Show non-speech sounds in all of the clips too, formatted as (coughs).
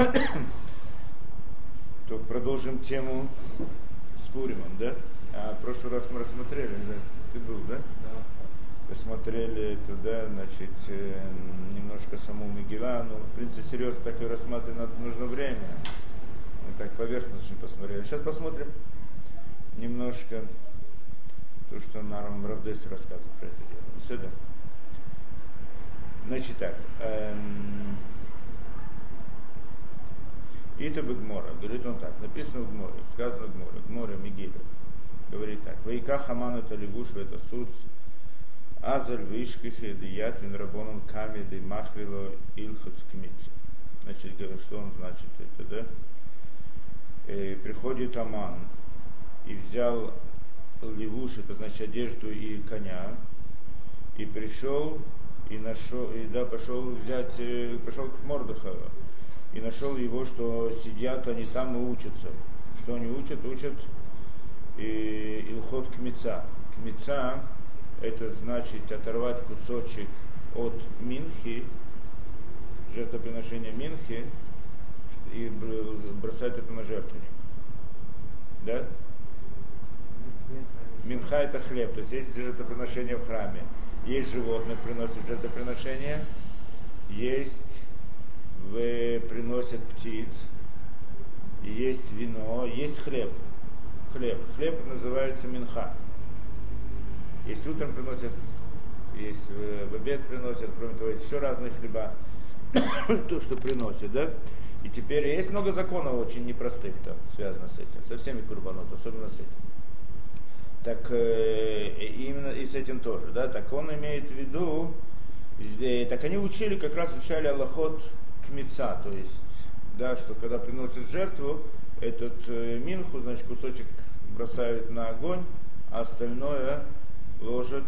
(coughs) То продолжим тему с Пуримом, да? А в прошлый раз мы рассмотрели, да? Ты был, да? Да. Рассмотрели это, да, значит, э, немножко саму Мегила. Ну, в принципе, серьезно так и рассматривать нужно время. Мы так поверхностно посмотрели. Сейчас посмотрим немножко то, что нам Равдес рассказывает про это дело. Сюда. Значит так. Эм, это Гмора. Говорит он так. Написано в Гморе. Сказано в Гморе. Гморе Мигиля. Говорит так. Вайка хаман это левуш в это сус. Азаль вишкихе дият вин рабоном камеды махвило илхуц кмитси. Значит, говорит, что он значит это, да? Э, приходит Аман и взял левуш, это значит одежду и коня, и пришел и нашел, и да, пошел взять, э, пошел к Мордыхову и нашел его, что сидят они там и учатся. Что они учат? Учат и, Илхот Кмеца. Кмеца это значит оторвать кусочек от Минхи, жертвоприношения Минхи, и бросать это на жертвенник. Да? Минха это хлеб, то есть есть жертвоприношение в храме. Есть животных, приносят жертвоприношение, есть приносят птиц, есть вино, есть хлеб. Хлеб. Хлеб называется минха. Есть утром приносят, есть в, в обед приносят, кроме того, есть еще разные хлеба, (coughs) то, что приносят, да? И теперь есть много законов очень непростых, то, связано с этим, со всеми курбанот, особенно с этим так э, именно и с этим тоже, да, так он имеет в виду, э, так они учили, как раз учали Аллахот к меца, то есть, да, что когда приносят жертву, этот э, минху, значит, кусочек бросают на огонь, а остальное ложат,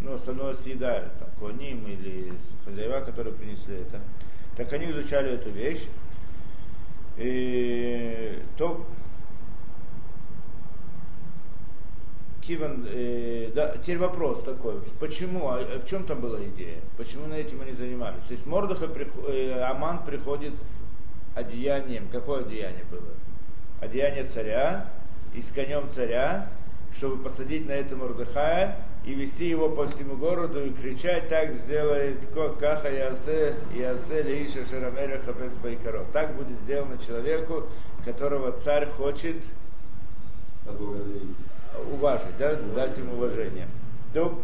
ну, остальное съедают, там, коним или хозяева, которые принесли это. Так они изучали эту вещь. И то Киван, э, да, теперь вопрос такой, почему, а, а в чем там была идея, почему на этим они занимались? То есть Мордыха, э, Аман приходит с одеянием, какое одеяние было? Одеяние царя и с конем царя, чтобы посадить на это Мордыхая и вести его по всему городу и кричать, так сделает Каха Ясе, Ясе Лиша Шарамеля Хапес Байкаро. Так будет сделано человеку, которого царь хочет уважить, да, дать ему уважение. То,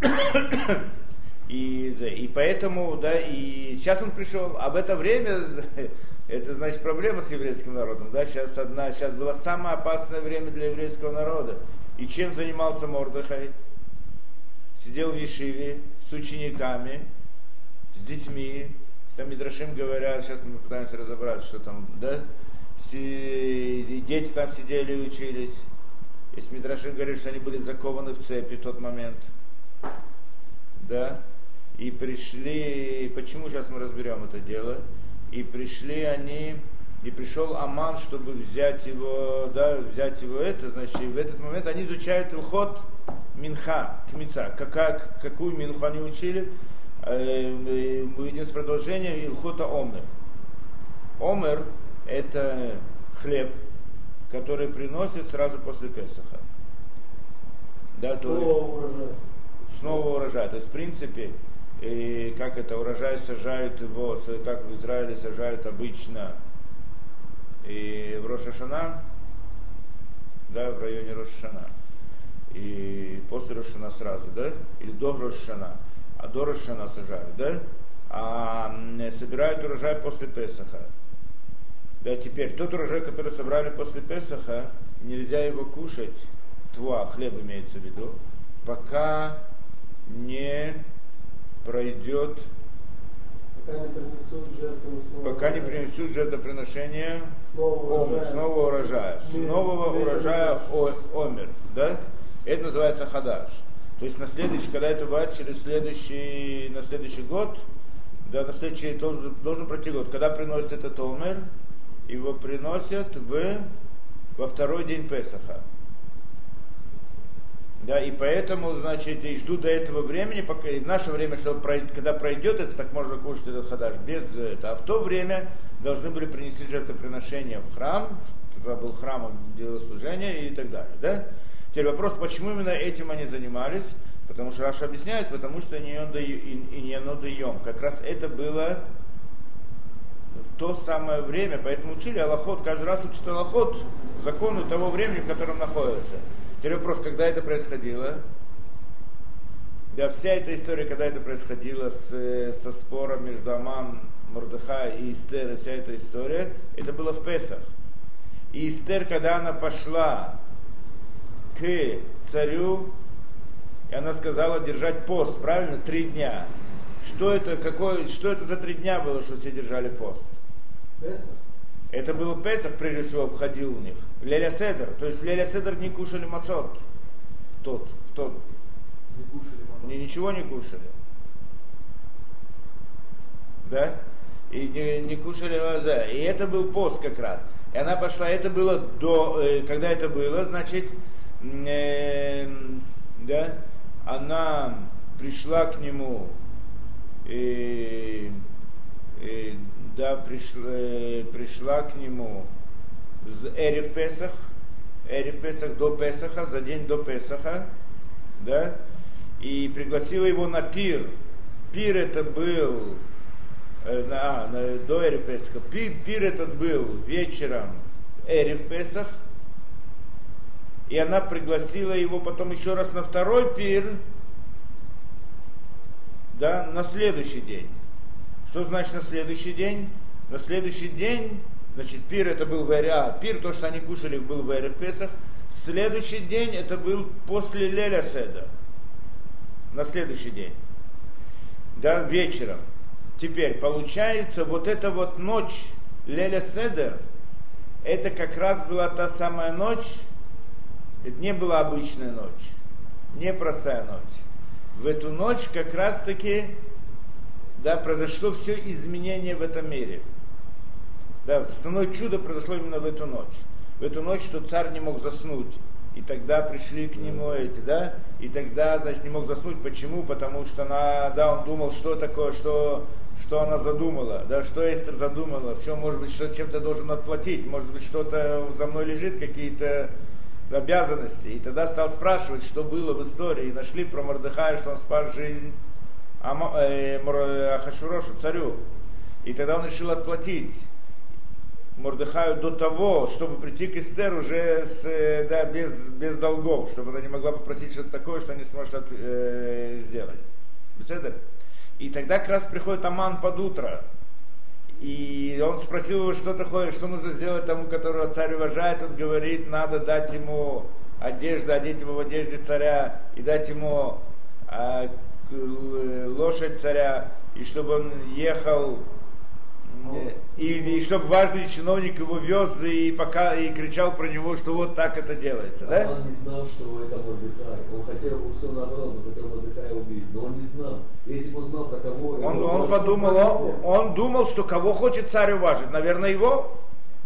(coughs) и, и поэтому, да, и сейчас он пришел, а в это время, (laughs) это значит проблема с еврейским народом, да, сейчас одна, сейчас было самое опасное время для еврейского народа. И чем занимался Мордыхай? Сидел в Ешиве с учениками, с детьми, там Мидрашим говорят, сейчас мы пытаемся разобраться, что там, да, дети там сидели и учились, есть Мидрашин говорит, что они были закованы в цепи в тот момент. Да? И пришли, почему сейчас мы разберем это дело, и пришли они, и пришел Аман, чтобы взять его, да, взять его это, значит, в этот момент они изучают Илхот Минха, Кмица. Как, как, какую Минху они учили? Э, мы видим с продолжения Илхота Омер. Омер – это хлеб, который приносит сразу после Песаха. Да, снова то урожай. Снова урожай. То есть, в принципе, и как это, урожай сажают его, как в Израиле сажают обычно и в Рошашана, да, в районе Рошашана. И после Рошана сразу, да, или до Рошана, а до Рошана сажают, да, а собирают урожай после Песаха. Да, теперь тот урожай, который собрали после Песаха, нельзя его кушать, тва, хлеб имеется в виду, пока не пройдет пока не принесут жертву снова. пока не принесут жертвоприношение снова урожая, снова урожая, с нового урожая омер, да? Это называется хадаш. То есть на следующий, когда это бывает через следующий, на следующий год, да, на следующий должен, должен пройти год, когда приносит этот омер, его приносят в, во второй день Песаха. Да, и поэтому, значит, и жду до этого времени, пока и в наше время, чтобы пройдет, когда пройдет это, так можно кушать этот хадаш без этого. А в то время должны были принести жертвоприношение в храм, тогда был храмом делослужения и так далее. Да? Теперь вопрос, почему именно этим они занимались? Потому что Раша объясняет, потому что не он и не оно даем. Как раз это было то самое время, поэтому учили Аллахот, каждый раз учат Аллахот, закону того времени, в котором находится. Теперь вопрос, когда это происходило? Да, вся эта история, когда это происходило с, со спором между Аман, Мордыха и Истер, вся эта история, это было в Песах. И Истер, когда она пошла к царю, и она сказала держать пост, правильно, три дня. Что это, какой, что это за три дня было, что все держали пост? Песах. Это был Песах, прежде всего, обходил у них. Леля Седер. То есть в Леля Седер не кушали мацот. Тот, кто? Не кушали маму. Ничего не кушали. Да? И не, не кушали да. И это был пост как раз. И она пошла, это было до, э, когда это было, значит, э, да, она пришла к нему, и, и, да, пришла, э, пришла к нему с Эриф Песах, Эриф Песах до Песаха, за день до Песаха, да, и пригласила его на пир. Пир это был э, на, на, до Эриф Песаха. Пир, пир этот был вечером Эриф Песах, и она пригласила его потом еще раз на второй пир, да, на следующий день. Что значит на следующий день? На следующий день, значит, пир это был в а, пир, то, что они кушали, был в Эре Песах. Следующий день это был после Леля Седа. На следующий день. Да, вечером. Теперь, получается, вот эта вот ночь Леля Седер, это как раз была та самая ночь, это не была обычная ночь, не простая ночь. В эту ночь как раз таки да, произошло все изменение в этом мире. Да, основное чудо произошло именно в эту ночь. В эту ночь, что царь не мог заснуть. И тогда пришли к нему эти, да, и тогда, значит, не мог заснуть. Почему? Потому что она, да, он думал, что такое, что, что она задумала, да, что Эстер задумала, в чем, может быть, что чем-то должен отплатить, может быть, что-то за мной лежит, какие-то обязанности. И тогда стал спрашивать, что было в истории. И нашли про Мордыхая, что он спас жизнь Ахашурошу, царю. И тогда он решил отплатить Мордыхаю до того, чтобы прийти к Эстер уже с, э, да, без, без долгов, чтобы она не могла попросить что-то такое, что не сможет от, э, сделать. Беседа? И тогда как раз приходит Аман под утро, и он спросил его, что такое, что нужно сделать тому, которого царь уважает. Он говорит, надо дать ему одежду, одеть его в одежде царя и дать ему э, лошадь царя, и чтобы он ехал и, и чтобы важный чиновник его вез и, пока, и кричал про него, что вот так это делается. А да? Он не знал, что это Мордыхай. Он хотел, все наоборот, он хотел Мордыхая убить, но он не знал. Если бы он знал, про кого... Он, он подумал, он, он думал, что кого хочет царь уважить. Наверное, его.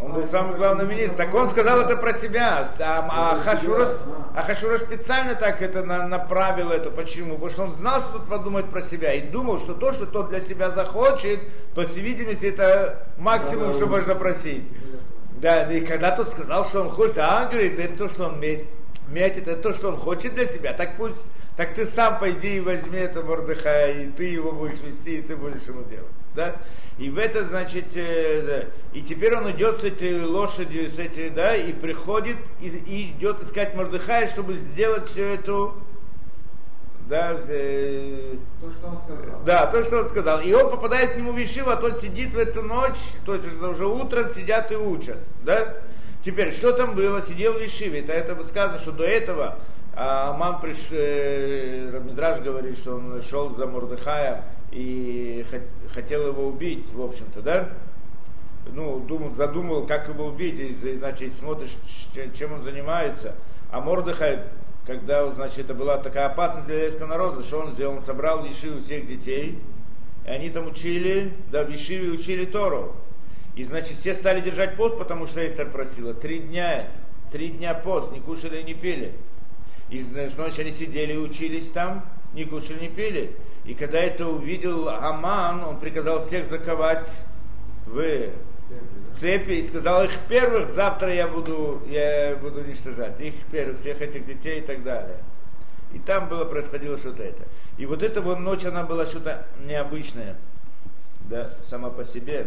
Он был самый главный министр. Так он сказал это про себя. А, а, Хашурас, а Хашурас специально так это на, направил это. Почему? Потому что он знал, что тот подумает про себя. И думал, что то, что тот для себя захочет, по всей видимости, это максимум, что можно просить. Да, и когда тот сказал, что он хочет, а он говорит, это то, что он метит, это то, что он хочет для себя. Так пусть, так ты сам пойди и возьми это Мордыха, и ты его будешь вести, и ты будешь ему делать. Да? И в это, значит, э, и теперь он идет с этой лошадью, с этой, да, и приходит, и, и идет искать Мордыхая, чтобы сделать всю эту, да, э, то, что он сказал. Да, то, что он сказал. И он попадает к нему в Ишиву, а тот сидит в эту ночь, то есть уже утром сидят и учат, да. Теперь, что там было? Сидел в Ишиве. Это, это сказано, что до этого а мам приш, э, Мидраж говорит, что он шел за Мордыхая и хотел его убить, в общем-то, да? Ну, думал, задумал, как его убить, и, значит, смотришь, чем он занимается. А Мордыхай, когда, значит, это была такая опасность для еврейского народа, что он сделал? Он собрал Ешиву всех детей, и они там учили, да, в Ешиве учили Тору. И, значит, все стали держать пост, потому что Эстер просила. Три дня, три дня пост, не кушали и не пили. И значит, ночью они сидели и учились там, не кушали, не пили. И когда это увидел Аман, он приказал всех заковать в цепи и сказал их первых, завтра я буду, я буду уничтожать. Их первых, всех этих детей и так далее. И там было, происходило что-то это. И вот эта вот ночь, она была что-то необычное, да, сама по себе.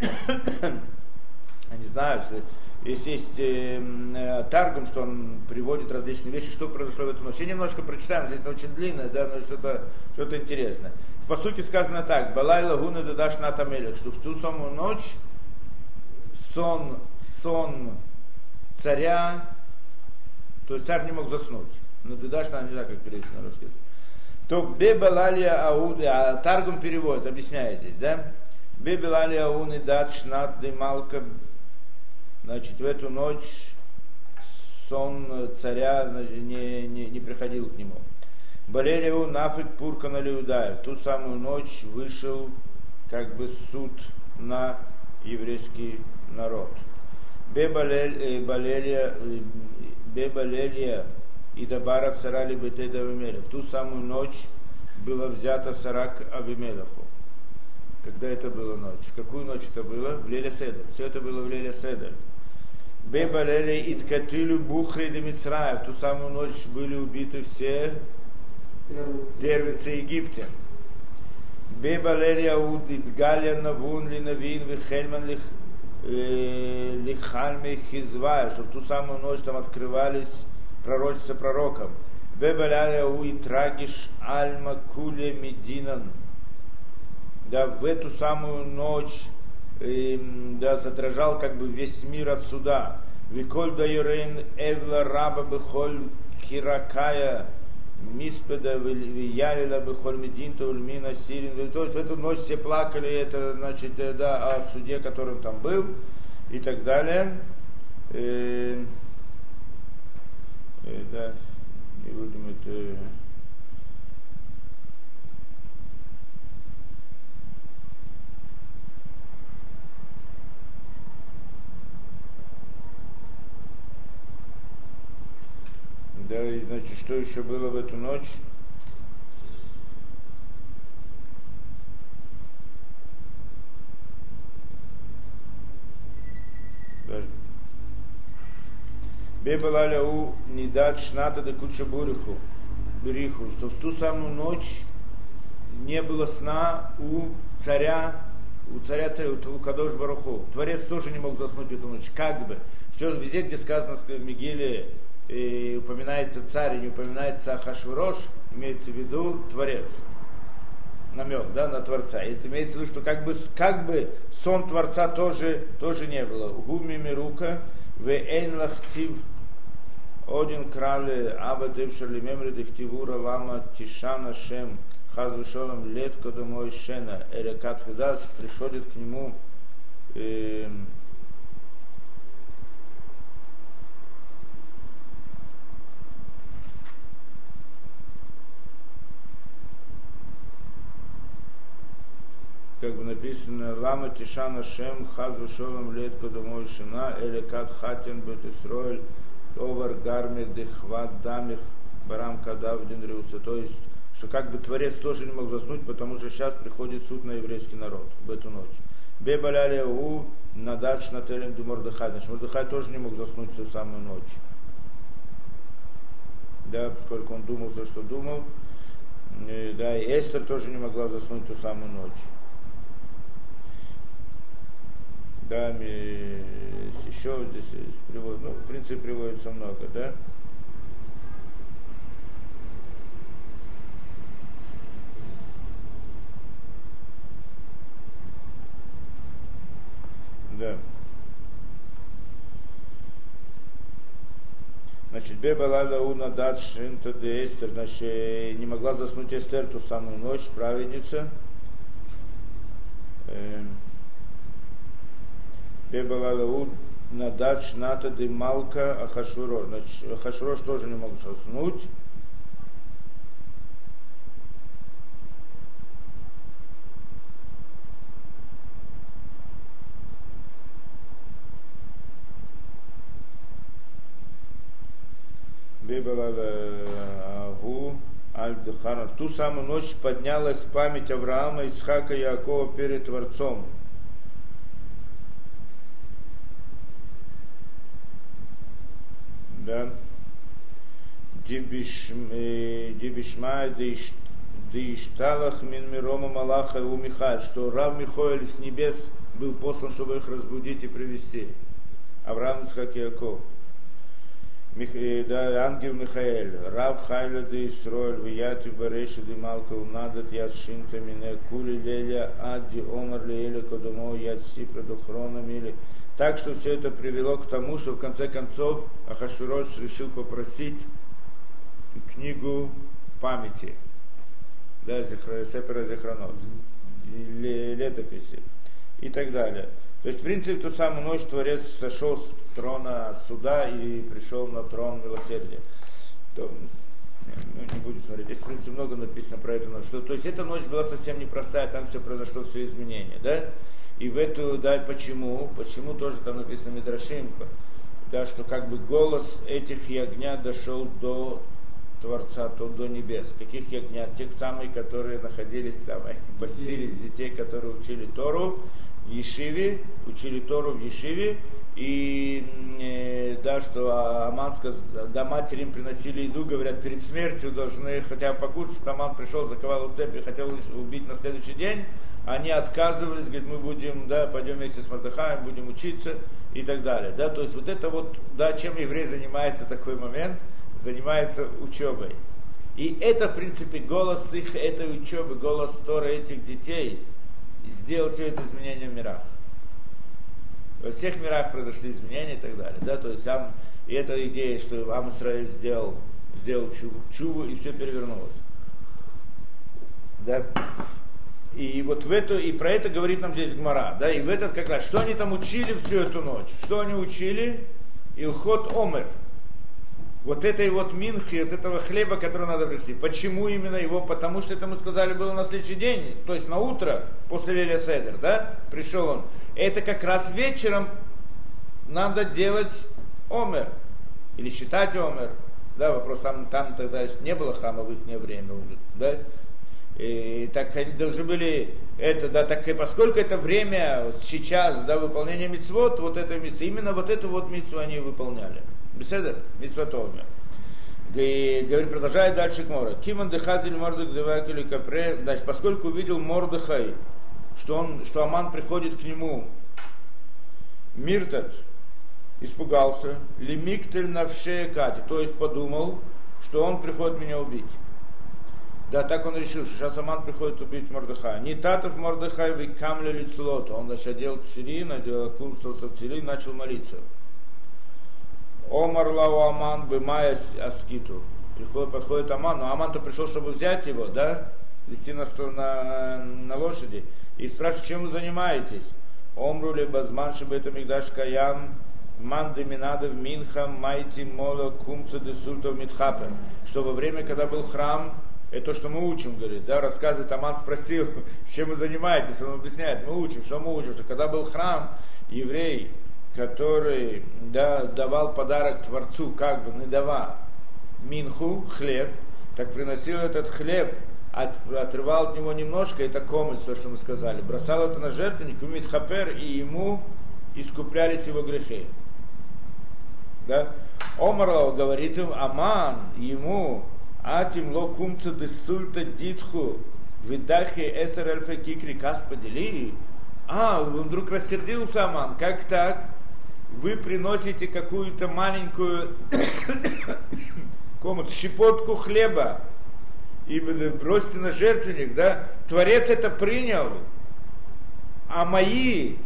(coughs) Я не знаю, что если есть э, э, Таргум, что он приводит различные вещи, что произошло в эту ночь. Я немножко прочитаем, здесь очень длинно, да, но что-то что интересное. По сути сказано так, Балай лагуна дадаш натамелек, что в ту самую ночь сон, сон царя, то есть царь не мог заснуть. Но дадаш, не знаю, как перевести на русский. То бебалалия ауды, а Таргум переводит, объясняет здесь, да? Бебелалия ауны дат шнат демалка Значит, в эту ночь сон царя не, не, не приходил к нему. Болелеву нафик пурка на В ту самую ночь вышел как бы суд на еврейский народ. Бебалелия э, и Дабара Сарали Бетеда В ту самую ночь было взято Сарак Авимелаху. Когда это было ночь? В какую ночь это было? В Леля Седер. Все это было в Леля Седер. Бебалели Иткатилю Бухри де Мицраев. Ту самую ночь были убиты все первенцы Египта. Бебалели Ауд Идгаля Навун Линавин Вихельман Лихальми Хизвая. Что в ту самую ночь там открывались пророчества пророкам. Бебалели Ауд Трагиш Альма Куле Мединан. Да, в эту самую ночь да, задрожал как бы весь мир от суда. Виколь да юрейн эвла раба бехоль киракая миспеда виялила бехоль мединта ульмина сирин. То есть в эту ночь все плакали, это значит, э, да, о суде, который там был и так далее. Э, э, да, не будем это Да, и значит, что еще было в эту ночь? Бебалаля у Нидат Шната де Кучабуриху, Бериху, что в ту самую ночь не было сна у царя, у царя царя, у Кадош Баруху. Творец тоже не мог заснуть эту ночь, как бы. Все везде, где сказано в Мигеле, и упоминается царь и не упоминается Ахашвирош, имеется в виду Творец. Намек, да, на Творца. И это имеется в виду, что как бы, как бы сон Творца тоже, тоже не было. Гуми Мирука, в Эйнлахтив, один крали Аба Девшали Мемри Дехтивура Лама Тишана Шем, Хазвышолом Летко Домой Шена, Эрекат Худас, приходит к нему э, как бы написано, Лама Тишана Шем Хаз Вишолом Лет Кодомой Шина, Или Кат Хатин Бет Исроэль, Овар Гарми Дехват Дамих Барам Кадав Риуса. То есть, что как бы Творец тоже не мог заснуть, потому что сейчас приходит суд на еврейский народ в эту ночь. Бебаляли у Надач Нателем Ду Мордыхай. Значит, Мордыхай тоже не мог заснуть всю самую ночь. Да, поскольку он думал все, что думал. Да, и Эстер тоже не могла заснуть ту самую ночь. Да, еще здесь приводит, ну, в принципе, приводится много, да. Да. Значит, Бебалада Уна Дат Шинта де Эстер, значит, не могла заснуть Эстер ту самую ночь, праведница. Эм, Бебалалауд Надат Шната де Малка Ахашвирош. Значит, Ахашвирош тоже не мог заснуть. была Агу Аль-Духана. Ту самую ночь поднялась память Авраама, Ицхака и Якова перед Творцом. Да. Дебишма Деишталах Мин Мирома Малаха у Михаил, что Рав Михоэль с небес был послан, чтобы их разбудить и привести. Авраам Ицхак Яков. Мих, да, ангел Михаэль, Рав Хайла де Исроэль, Вияти Бареши де Малка Унадат Яд Шинта Мине, Кули Леля Адди Омар Леля Кодумо Яд Сипра Духрона Мили. Так что все это привело к тому, что в конце концов Ахашурош решил попросить книгу памяти, да, Сепера Зихранот, летописи и так далее. То есть, в принципе, ту самую ночь Творец сошел с трона суда и пришел на трон милосердия. То, ну, не буду смотреть. Здесь, в принципе, много написано про эту ночь. Что, то есть, эта ночь была совсем непростая, там все произошло, все изменения, да? И в эту, да, почему? Почему тоже там написано Мидрашим, да, что как бы голос этих ягнят дошел до Творца, то до небес. Каких ягнят? Тех самых, которые находились там, (laughs) постились, детей, которые учили Тору, Ешиве, учили Тору в Ешиве, и э, да, что Аман сказал, да, матери им приносили еду, говорят, перед смертью должны хотя бы покушать, что Аман пришел, заковал в цепи, хотел убить на следующий день, они отказывались, говорят, мы будем, да, пойдем вместе с Мардахаем, будем учиться и так далее. Да, то есть вот это вот, да, чем еврей занимается в такой момент, занимается учебой. И это, в принципе, голос их этой учебы, голос Тора этих детей – сделал все это изменение в мирах. Во всех мирах произошли изменения и так далее. Да? То есть сам, и эта идея, что Амусраиль сделал, сделал чуву, чуву, и все перевернулось. Да? И вот в эту, и про это говорит нам здесь Гмара, да, и в этот как раз, что они там учили всю эту ночь? Что они учили? Илхот Омер вот этой вот минхи, от этого хлеба, который надо принести. Почему именно его? Потому что это мы сказали было на следующий день, то есть на утро после Леля Седер, да, пришел он. Это как раз вечером надо делать омер, или считать омер. Да, вопрос, там, там тогда не было хама в их время уже, да. И так они должны были это, да, так и поскольку это время сейчас, да, выполнения мецвод, вот это именно вот эту вот мецву они выполняли. Беседа, митцватовня. И говорит, продолжает дальше Кмора. Киман дехазиль мордых девакили капре. Значит, поскольку увидел Мордыхай, что, он, что Аман приходит к нему, Миртат испугался, лимиктель навше Кати, то есть подумал, что он приходит меня убить. Да, так он решил, что сейчас Аман приходит убить Мордыхая. Не татов Мордыхай, вы камля лицелот. Он начал делать тфилин, надел курсился в тфилин, начал молиться. Омар лау Аман бымая аскиту. Приходит, подходит Аман, но Аман-то пришел, чтобы взять его, да, вести на, на, на лошади. И спрашивает, чем вы занимаетесь? Омру ли базман это мигдаш каям, манды минадов минхам майти мола кумца де сультов. Что во время, когда был храм, это то, что мы учим, говорит, да, рассказывает, Аман спросил, (laughs) чем вы занимаетесь, он объясняет, мы учим, что мы учим, что когда был храм, еврей который да, давал подарок Творцу, как бы надава минху, хлеб, так приносил этот хлеб, от, отрывал от него немножко, это комец, то, что мы сказали, бросал это на жертвенник, умит хапер, и ему искуплялись его грехи. Да? Омарлау говорит им, Аман, ему, атим ло кумца десульта дитху, видахи эсер эльфа кикри кас подели. А, он вдруг рассердился Аман, как так? Вы приносите какую-то маленькую (coughs) комнату, щепотку хлеба и бросите на жертвенник, да, Творец это принял, а мои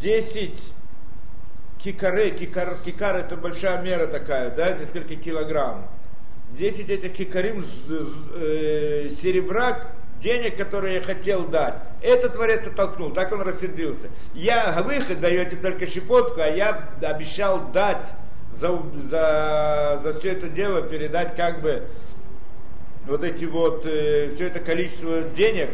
10 кикары, кикар, кикар это большая мера такая, да, несколько килограмм, 10 этих кикарим э, серебра денег, которые я хотел дать. Это Творец оттолкнул, так он рассердился. Я, вы даете только щепотку, а я обещал дать за, за, за все это дело, передать как бы вот эти вот, э, все это количество денег,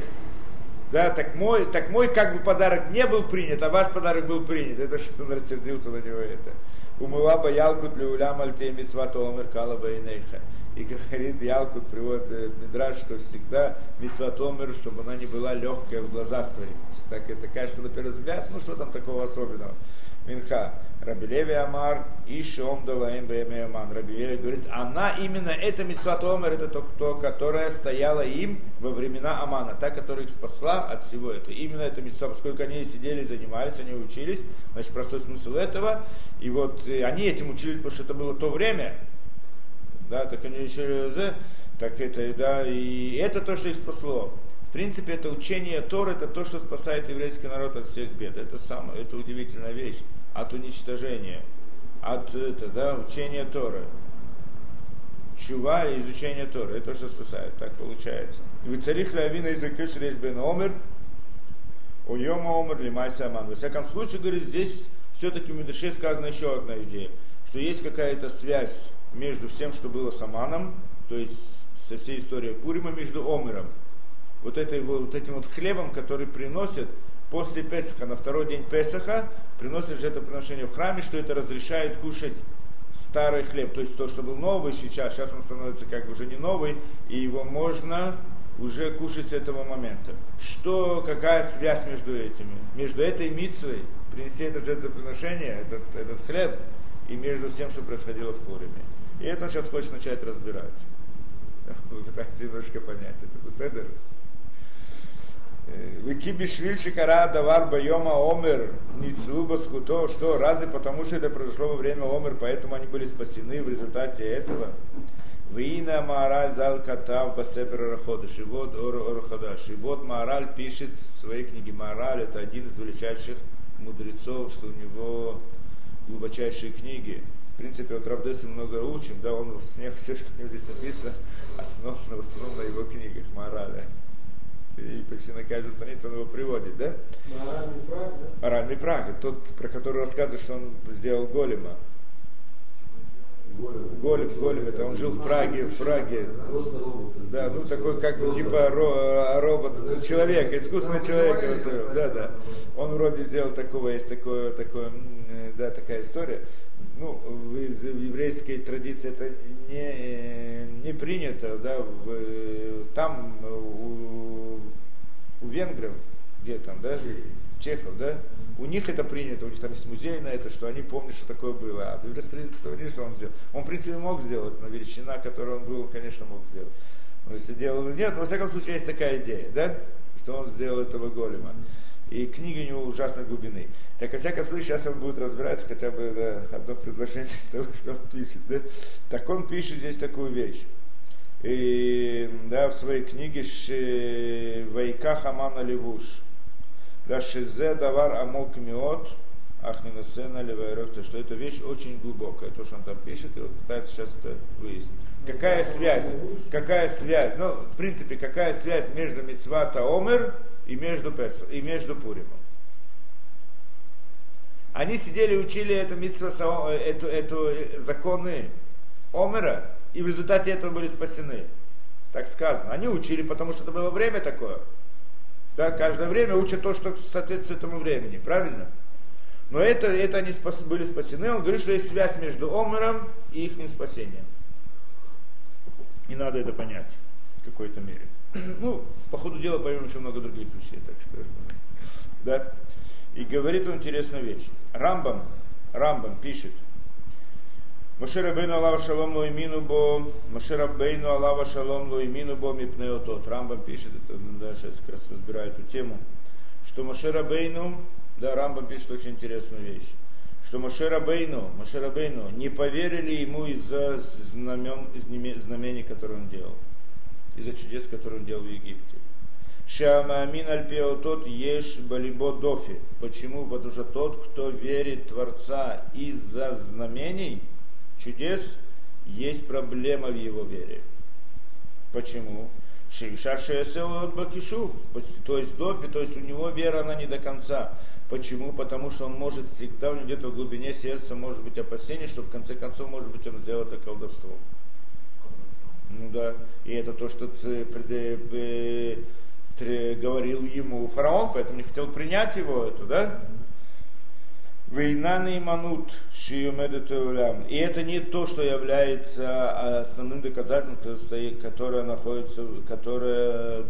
да, так мой, так мой как бы подарок не был принят, а ваш подарок был принят. Это что он рассердился на него это. Умываба Ялкут Люлям Альте Мицват Омер Калаба Инейха. И говорит Ялкут, приводит э, Мидраш, что всегда Мицват Омер, чтобы она не была легкая в глазах твоих. Так это кажется на первый взгляд, ну что там такого особенного. Минха. Рабилеви Амар и Шом Далаем Аман. Рабилеви говорит, она именно эта Митцват Омер, это то, кто, которая стояла им во времена Амана, та, которая их спасла от всего этого. Именно эта Митцва, поскольку они сидели, занимались, они учились, значит, простой смысл этого. И вот и они этим учились, потому что это было то время, да, так они еще, так это, да, и это то, что их спасло. В принципе, это учение Тор, это то, что спасает еврейский народ от всех бед. Это самое, это удивительная вещь от уничтожения, от это, да, учения Торы. Чува и изучение Торы. Это то, что спасает. Так получается. Вы царих лавина из речь бен омер, у йома омер лимайся аман. Во всяком случае, говорит, здесь все-таки в Медреше сказана еще одна идея, что есть какая-то связь между всем, что было с Аманом, то есть со всей историей Пурима, между Омером. Вот, этой, вот этим вот хлебом, который приносит после Песаха, на второй день Песаха, приносят жертвоприношение в храме, что это разрешает кушать старый хлеб, то есть то, что был новый сейчас, сейчас он становится как бы уже не новый, и его можно уже кушать с этого момента. Что, какая связь между этими? Между этой митцвой, принести это жертвоприношение, этот, этот хлеб, и между всем, что происходило в Пуриме. И это он сейчас хочет начать разбирать. (laughs) Пытаемся немножко понять это. Седер. Вики бишвиль шикара давар байома омер ницлуба схуто, что разве потому что это произошло во время омер, поэтому они были спасены в результате этого. Вина Маораль зал катав басепер Раходыш. И вот Орхадаш. Маораль пишет в своей книге Маораль, это один из величайших мудрецов, что у него глубочайшие книги. В принципе, вот Равдеси много учим, да, он смех, все, что у него здесь написано, (laughs) основано в основном на его книгах Маораля и почти на каждую страницу он его приводит, да? Моральный праг, да? Моральный праг, тот, про который рассказывает, что он сделал голема. Голем, Голем, голем, это он жил в Праге, в Праге. Да, ну такой как бы типа ро, робот, ну, человек, искусственный человек. Да, да. Он вроде сделал такого, есть такое, такое, э, да, такая история. Ну, в еврейской традиции это не, не принято, да, в, там у у венгров, где там, да, чехов, да, у них это принято, у них там есть музей на это, что они помнят, что такое было. А в еврейской традиции что он сделал? Он, в принципе, мог сделать, но величина, которую он был, он, конечно, мог сделать. Но если делал нет, но, во всяком случае, есть такая идея, да, что он сделал этого голема. И книги у него ужасной глубины. Так, во всяком случае, сейчас он будет разбирать хотя бы да, одно предложение из того, что он пишет. Да? Так он пишет здесь такую вещь и, да, в своей книге Вайка Хамана Левуш. Да, Шизе Давар Амок Миот, Ахнинасена Левайрохта, что эта вещь очень глубокая, то, что он там пишет, и вот пытается сейчас это выяснить. Какая связь? Какая связь? Ну, в принципе, какая связь между Мицвата Омер и между, Пес, и между Пуримом? Они сидели, учили это митцва, эту, эту законы Омера, и в результате этого были спасены. Так сказано. Они учили, потому что это было время такое. Да, каждое время учат то, что соответствует этому времени. Правильно? Но это, это они спас, были спасены. Он говорит, что есть связь между Омером и их спасением. И надо это понять в какой-то мере. Ну, по ходу дела поймем еще много других вещей. Так что, да. И говорит он интересную вещь. Рамбам, Рамбам пишет, Моше Рабейну Аллава Шалом Луимину Бо, Моше Рабейну Аллава Шалом Луимину Бо Мипнеотот. Рамбам пишет, это ну, да, сейчас как раз разбираю эту тему, что Моше Рабейну, да, Рамбам пишет очень интересную вещь, что Моше Рабейну, Моше Рабейну не поверили ему из-за знамен, из знамений, которые он делал, из-за чудес, которые он делал в Египте. Шамамин альпеотот еш балибо дофи. Почему? Потому что тот, кто верит Творца из-за знамений, чудес, есть проблема в его вере. Почему? от Бакишу, то есть допи, то есть у него вера, она не до конца. Почему? Потому что он может всегда, у него где-то в глубине сердца может быть опасение, что в конце концов, может быть, он сделает это колдовство. Ну да, и это то, что ты говорил ему фараон, поэтому не хотел принять его, это, да? Вейна иманут шиюмедет улям. И это не то, что является основным доказательством, которое находится, которое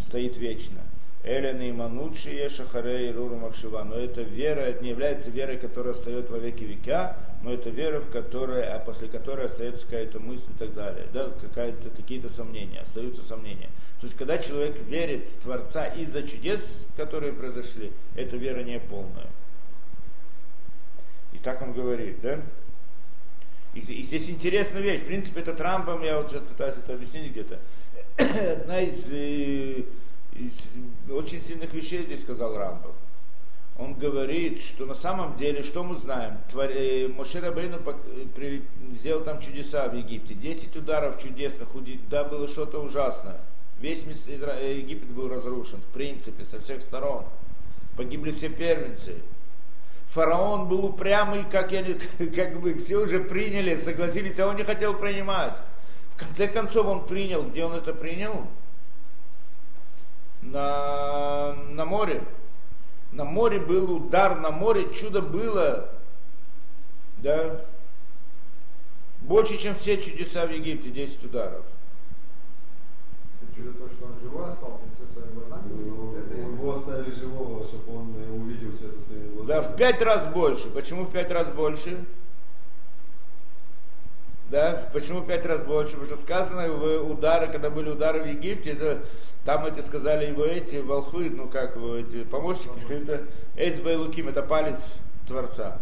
стоит вечно. Эля Нейманут Шие Шахаре и Руру. Но это вера, это не является верой, которая остается во веки века, но это вера, в которой, а после которой остается какая-то мысль и так далее. Да, какая-то, какие-то сомнения, остаются сомнения. То есть, когда человек верит в Творца из-за чудес, которые произошли, эта вера не полная. И так он говорит, да? И, и здесь интересная вещь. В принципе, это Трампом, я вот сейчас пытаюсь это объяснить где-то. (coughs) Одна из э, из очень сильных вещей здесь сказал Рамбов. Он говорит, что на самом деле, что мы знаем, Твори, Моше Рабейну сделал там чудеса в Египте. Десять ударов чудесных, да, было что-то ужасное. Весь Египет был разрушен, в принципе, со всех сторон. Погибли все первенцы. Фараон был упрямый, как, я, (laughs) как бы все уже приняли, согласились, а он не хотел принимать. В конце концов он принял. Где он это принял? на, на море. На море был удар, на море чудо было, да, больше, чем все чудеса в Египте, 10 ударов. Чудо то, что он живой остался со своими глазами? Его оставили живого, чтобы он увидел все это своими глазами. Да, в пять раз больше. Почему в пять раз больше? Да, почему пять раз больше? Потому что сказано, в удары, когда были удары в Египте, это там эти сказали его эти волхвы, ну как его эти помощники, что это Луким, это палец Творца.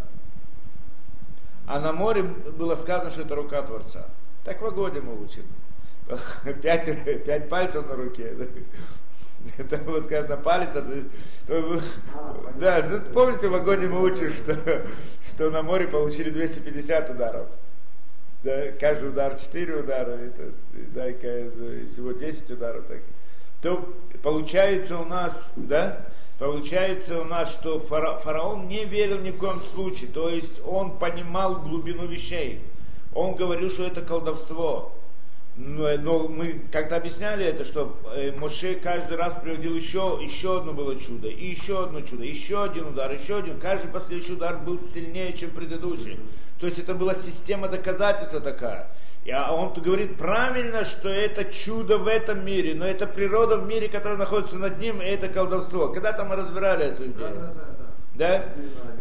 А на море было сказано, что это рука Творца. Так в Агоде мы учим. (laughs) Пять, пять пальцев на руке. (laughs) Это было сказано палец. То, то, да, ну, помните, в Агоде мы учим, что, что на море получили 250 ударов. Да, каждый удар 4 удара, это, да, всего 10 ударов. Так то получается у нас, да, получается у нас, что фараон не верил ни в коем случае, то есть он понимал глубину вещей. Он говорил, что это колдовство. Но, но мы когда объясняли это, что э, Моше каждый раз приводил еще, еще одно было чудо, и еще одно чудо, еще один удар, еще один. Каждый последующий удар был сильнее, чем предыдущий. То есть это была система доказательства такая. И а он говорит правильно, что это чудо в этом мире, но это природа в мире, которая находится над ним, и это колдовство. Когда-то мы разбирали эту идею. Да,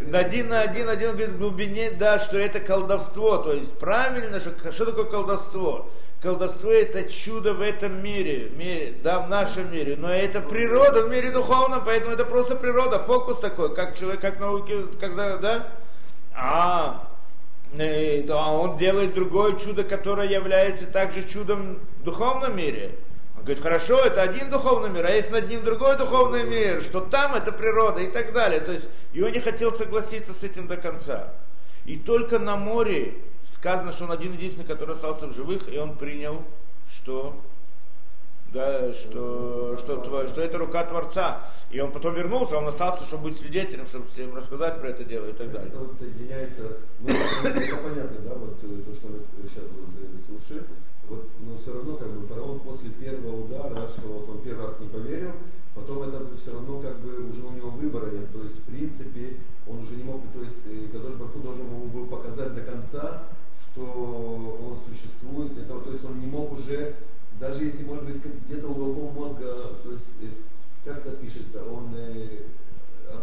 да, Один на один, один говорит в глубине, да, что это колдовство. То есть правильно, что, что такое колдовство? Колдовство это чудо в этом мире, мире, да, в нашем мире, но это природа в мире духовном, поэтому это просто природа, фокус такой, как человек, как науки, как, да? А, он делает другое чудо, которое является также чудом в духовном мире. Он говорит, хорошо, это один духовный мир, а есть над ним другой духовный мир, что там это природа и так далее. То есть, и он не хотел согласиться с этим до конца. И только на море сказано, что он один единственный, который остался в живых, и он принял, что да, что, что, что это рука Творца. И он потом вернулся, он остался, чтобы быть свидетелем, чтобы всем рассказать про это дело и так далее. Это вот соединяется, ну, это понятно, да, вот э, то, что мы сейчас вот э, слушаем. Вот, но все равно, как бы, фараон после первого удара, что вот он первый раз не поверил, потом это все равно, как бы, уже у него выбора нет. То есть, в принципе, он уже не мог, то есть, э, Кадош Барху должен был показать до конца, что он существует. Это, то есть, он не мог уже даже если, может быть, где-то уголком мозга, то есть, э, как это пишется, он э,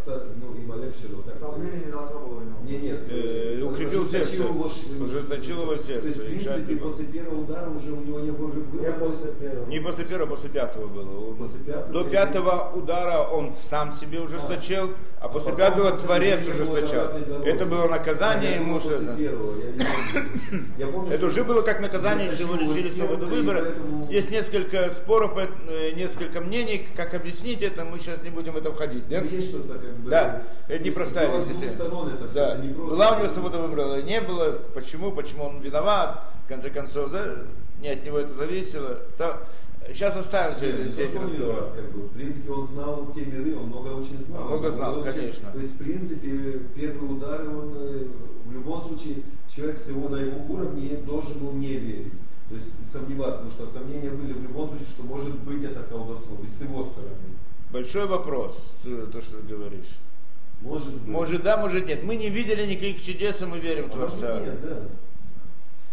ну, и малевшего. Сомнение не должно было Не, нет. Э, укрепил сердце. Ужесточил его сердце. То есть, в принципе, после первого удара уже у него не было Не после первого. Не после первого, после пятого было. После пятого, До пятого удара он сам себе ужесточил, а, а после пятого Творец ужесточал. Это было наказание а, ему. После первого, я не помню. Это уже было как наказание, что его лишили свободы выбора. Есть несколько споров, э, несколько мнений, как объяснить это, мы сейчас не будем в это входить. Есть что-то как бы... Да, это непростая вещь. Да. Не просто... Была у него свобода выбора, не было. Почему? Почему он виноват? В конце концов, да, не от него это зависело. То, Сейчас оставим все, Нет, все эти разговоры. Как бы, в принципе, он знал те миры, он много очень знал. Много знал, много конечно. Очень, то есть, в принципе, первый удар, он э, в любом случае, человек с его, на его уровне должен был не верить. То есть сомневаться, потому что сомнения были в любом случае, что может быть это колдовство, с его стороны. Большой вопрос, то, что ты говоришь. Может быть. Может да, может нет. Мы не видели никаких чудес, и мы верим в А может Творца. нет, да.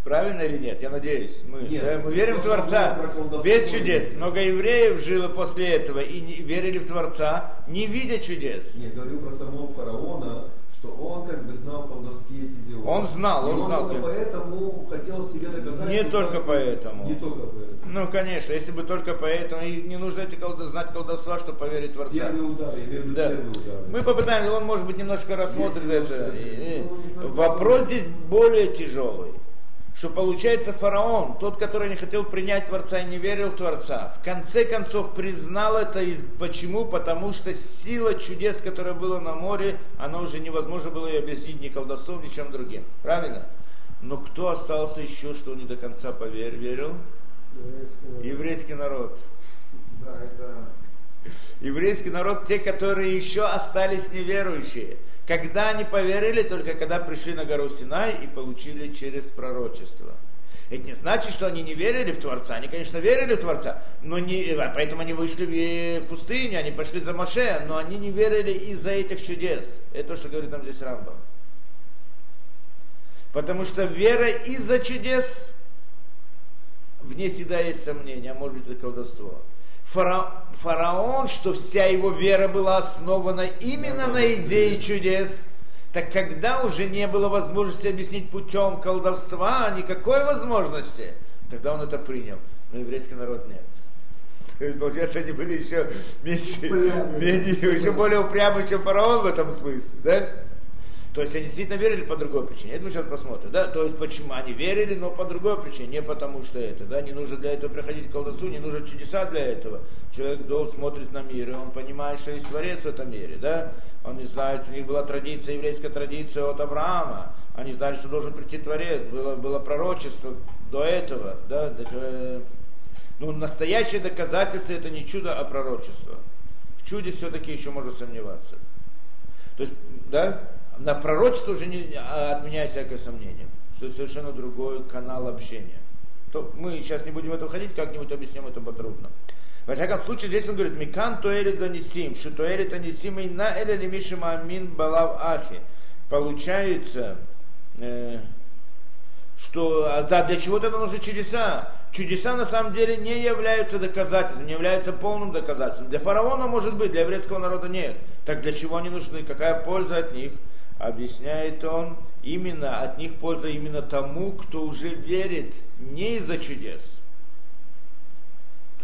Правильно или нет? Я надеюсь. Мы, Нет, да, мы верим в Творца без чудес. нет. Много евреев жило после этого и не, верили в Творца, не видя чудес. Я говорю про самого фараона, что он как бы знал колдовские эти дела. Он знал, И он знал, только поэтому хотел себе доказать, Не только так- поэтому. Не только поэтому. Ну, конечно, если бы только поэтому, и не нужно эти колдо- знать колдовства, чтобы поверить в Творца. Первый удар, я имею в виду Да. первый удар. Мы попытаемся, он может быть немножко рассмотрит это. ну, немножко. Вопрос здесь более тяжелый. Что получается фараон, тот, который не хотел принять Творца и не верил в Творца, в конце концов признал это. Из... Почему? Потому что сила чудес, которая была на море, она уже невозможно было ее объяснить ни колдовством, ни чем другим. Правильно? Но кто остался еще, что не до конца поверил? верил? Еврейский народ. Да, это Еврейский народ, те, которые еще остались неверующие. Когда они поверили, только когда пришли на гору Синай и получили через пророчество. Это не значит, что они не верили в Творца. Они, конечно, верили в Творца, но не, а поэтому они вышли в пустыню, они пошли за Моше, но они не верили из-за этих чудес. Это то, что говорит нам здесь Рамбам. Потому что вера из-за чудес, в ней всегда есть сомнения, а может быть это колдовство. Фара- фараон, что вся его вера была основана именно на идее чудес, так когда уже не было возможности объяснить путем колдовства, никакой возможности, тогда он это принял. Но еврейский народ нет. То есть, получается, они были еще меньше, менее, еще более упрямы, чем фараон в этом смысле, да? То есть они действительно верили по другой причине. Это мы сейчас посмотрим. Да? То есть почему они верили, но по другой причине, не потому что это. Да? Не нужно для этого приходить к колдовству, не нужно чудеса для этого. Человек должен смотрит на мир, и он понимает, что есть Творец в этом мире. Да? Он не знает, у них была традиция, еврейская традиция от Авраама. Они знали, что должен прийти Творец. Было, было пророчество до этого. Да? Это, ну, настоящее доказательство это не чудо, а пророчество. В чуде все-таки еще можно сомневаться. То есть, да, на пророчество уже не а, отменяет всякое сомнение, что это совершенно другой канал общения. То мы сейчас не будем в это входить, как-нибудь объясним это подробно. Во всяком случае, здесь он говорит, Микан туэли данисим, что туэли танисим и на эля лимишима амин балав ахи. Получается, э, что а, да, для чего тогда нужны чудеса? Чудеса на самом деле не являются доказательством, не являются полным доказательством. Для фараона может быть, для еврейского народа нет. Так для чего они нужны? Какая польза от них? Объясняет он, именно от них польза именно тому, кто уже верит не из-за чудес.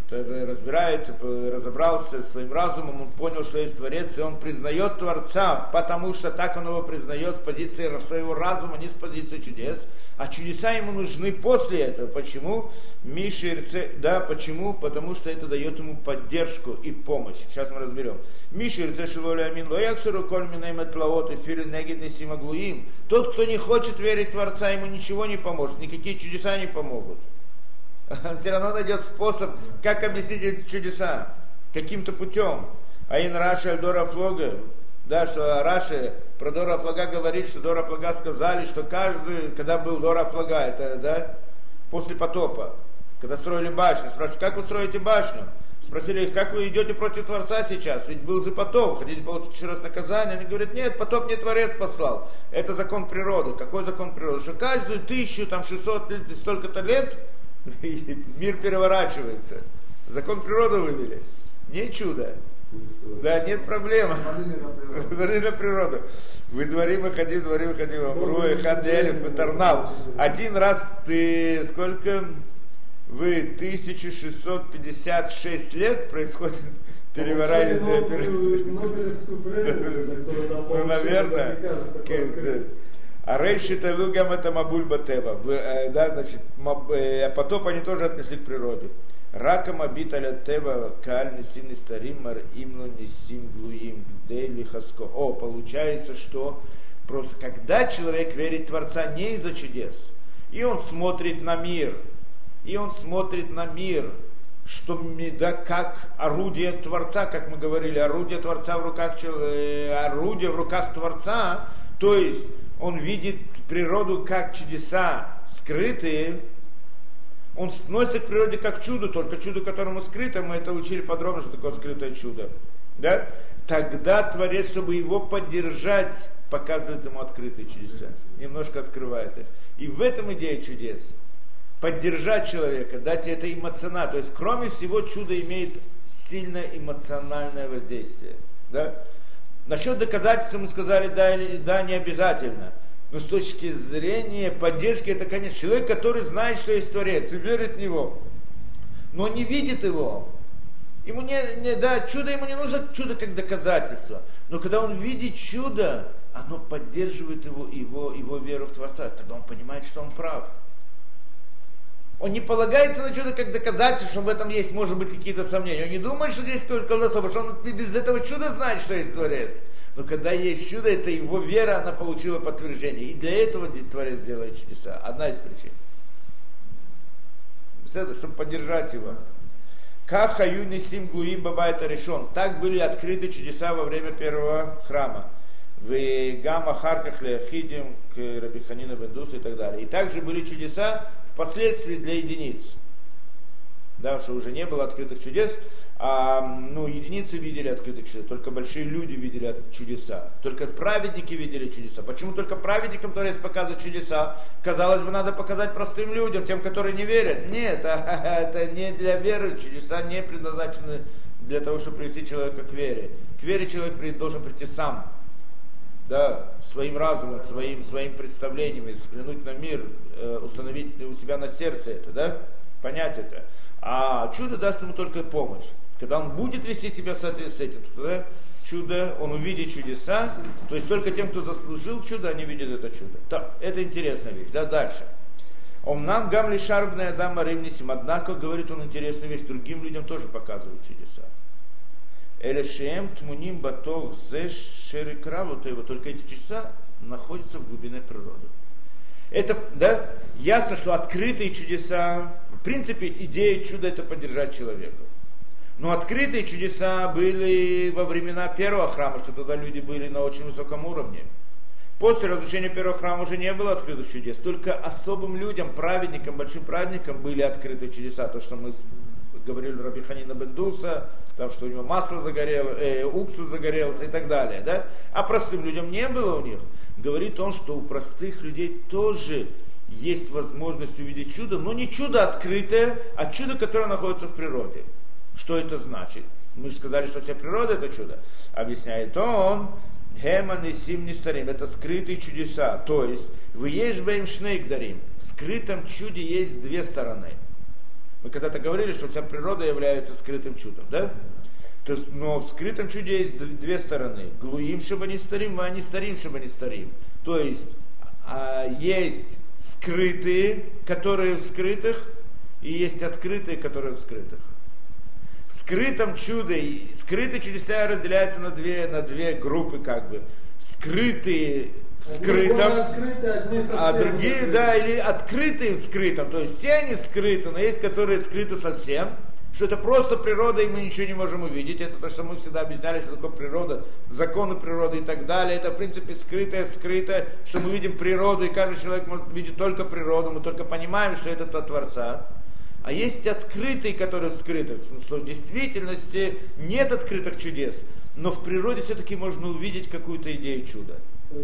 Разбирается, разобрался своим разумом, он понял, что есть Творец, и он признает Творца, потому что так он его признает с позиции своего разума, не с позиции чудес. А чудеса ему нужны после этого. Почему? Мишерце, да, почему? Потому что это дает ему поддержку и помощь. Сейчас мы разберем. Шилоля амин лояксуру коль минаймет лаот и филин негид несимаглуим. Тот, кто не хочет верить Творца, ему ничего не поможет, никакие чудеса не помогут. Он все равно найдет способ, как объяснить эти чудеса, каким-то путем. А ин Раши Альдора Флога, да, что Раши про Дора Флага говорит, что Дора Флага сказали, что каждый, когда был Дора Флага, это, да, после потопа, когда строили башню, спрашивают, как вы строите башню? Спросили их, как вы идете против Творца сейчас? Ведь был же потоп, хотите получить еще раз наказание? Они говорят, нет, потоп не Творец послал. Это закон природы. Какой закон природы? Что каждую тысячу, там, 600 лет, столько-то лет (laughs) мир переворачивается. Закон природы вывели. Не чудо. Да, нет проблемы. (laughs) Смотри на природу. Вы дворим и ходим, дворим и ходим, амру и хаделем, тарнал. Один раз ты сколько? Вы 1656 лет происходит (laughs) переворачивание. Ну, наверное. А Рейши Талугам это Мабуль Батева. Да, значит, потоп они тоже отнесли к природе. Рака Мабит Аля Тева Каль Нисим Нистарим Мар Имну Нисим Глуим Дейли Хаско. О, получается, что просто когда человек верит Творца не из-за чудес, и он смотрит на мир, и он смотрит на мир, что да, как орудие Творца, как мы говорили, орудие Творца в руках, орудие в руках Творца, то есть он видит природу как чудеса скрытые, он сносится к природе как чудо, только чудо, которому скрыто, мы это учили подробно, что такое скрытое чудо. Да? тогда Творец, чтобы его поддержать, показывает ему открытые чудеса. Немножко открывает их. И в этом идея чудес. Поддержать человека, дать это эмоционально. То есть, кроме всего, чудо имеет сильное эмоциональное воздействие. Да? Насчет доказательства мы сказали, да, или, да, не обязательно. Но с точки зрения поддержки, это, конечно, человек, который знает, что есть Творец, и верит в него, но не видит его. Ему не, не, да, чудо ему не нужно чудо как доказательство. Но когда он видит чудо, оно поддерживает его, его, его веру в Творца. Тогда он понимает, что он прав. Он не полагается на чудо как доказательство, что в этом есть, может быть, какие-то сомнения. Он не думает, что здесь колдовство, потому что он без этого чуда знает, что есть Творец. Но когда есть чудо, это его вера, она получила подтверждение. И для этого Творец делает чудеса. Одна из причин. Чтобы поддержать его. Как хаюни сим глуим бабайта решен. Так были открыты чудеса во время первого храма. В гамма харках леохидим к Рабиханина Бендусу и так далее. И также были чудеса впоследствии для единиц. Да, что уже не было открытых чудес, а ну, единицы видели открытые чудеса, только большие люди видели чудеса, только праведники видели чудеса. Почему только праведникам Творец показывает чудеса? Казалось бы, надо показать простым людям, тем, которые не верят. Нет, (laughs) это не для веры, чудеса не предназначены для того, чтобы привести человека к вере. К вере человек должен прийти сам, да, своим разумом, своим, своим представлениями, взглянуть на мир, э, установить у себя на сердце это, да, понять это. А чудо даст ему только помощь. Когда он будет вести себя в соответствии с этим, тогда чудо, он увидит чудеса, то есть только тем, кто заслужил чудо, они видят это чудо. Так, это интересная вещь. Да, дальше. Он нам гамли шарбная дама ремнисим, однако, говорит он интересную вещь, другим людям тоже показывают чудеса. Элешем тмуним батол зеш его только эти чудеса находятся в глубине природы. Это, да, ясно, что открытые чудеса, в принципе, идея чуда это поддержать человека. Но открытые чудеса были во времена первого храма, что тогда люди были на очень высоком уровне. После разрушения первого храма уже не было открытых чудес. Только особым людям, праведникам, большим праведникам были открыты чудеса. То, что мы говорили Раби Ханина Бендуса, там, что у него масло загорело, э, уксус загорелся и так далее. Да? А простым людям не было у них. Говорит он, что у простых людей тоже есть возможность увидеть чудо, но не чудо открытое, а чудо, которое находится в природе. Что это значит? Мы же сказали, что вся природа это чудо. Объясняет он, Хеман и Сим не старим. Это скрытые чудеса. То есть, вы есть бэм шнейк дарим. В скрытом чуде есть две стороны. Мы когда-то говорили, что вся природа является скрытым чудом, да? То есть, но в скрытом чуде есть две стороны. Глуим, чтобы не старим, а не старим, чтобы не старим. То есть, а, есть скрытые, которые в скрытых, и есть открытые, которые в скрытых скрытом чуде, скрытые чудеса разделяются на две, на две группы как бы. Скрытые в скрытом, открыты, а другие, да, или открытые в скрытом. То есть все они скрыты, но есть, которые скрыты совсем, что это просто природа, и мы ничего не можем увидеть. Это то, что мы всегда объясняли, что такое природа, законы природы и так далее. Это, в принципе, скрытое, скрытое, что мы видим природу, и каждый человек может видеть только природу, мы только понимаем, что это от Творца. А есть открытые, которые скрыты. Что в действительности нет открытых чудес, но в природе все-таки можно увидеть какую-то идею чуда.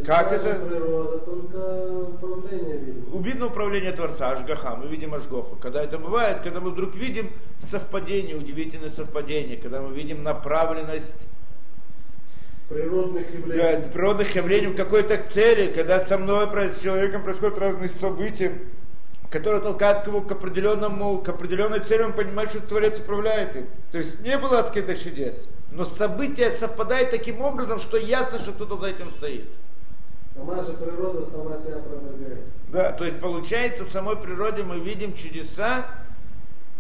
Как это? Природа, только управление видим. Видно управление Творца, Ашгаха, мы видим Ашгоху. Когда это бывает, когда мы вдруг видим совпадение, удивительное совпадение, когда мы видим направленность природных явлений, да, природных явлений в какой-то цели, когда со мной, с человеком происходят разные события, который толкает его к определенному, к определенной цели, он понимает, что Творец управляет им. То есть не было открытых чудес, но события совпадают таким образом, что ясно, что кто-то за этим стоит. Сама же природа сама себя опровергает. Да, то есть получается, в самой природе мы видим чудеса,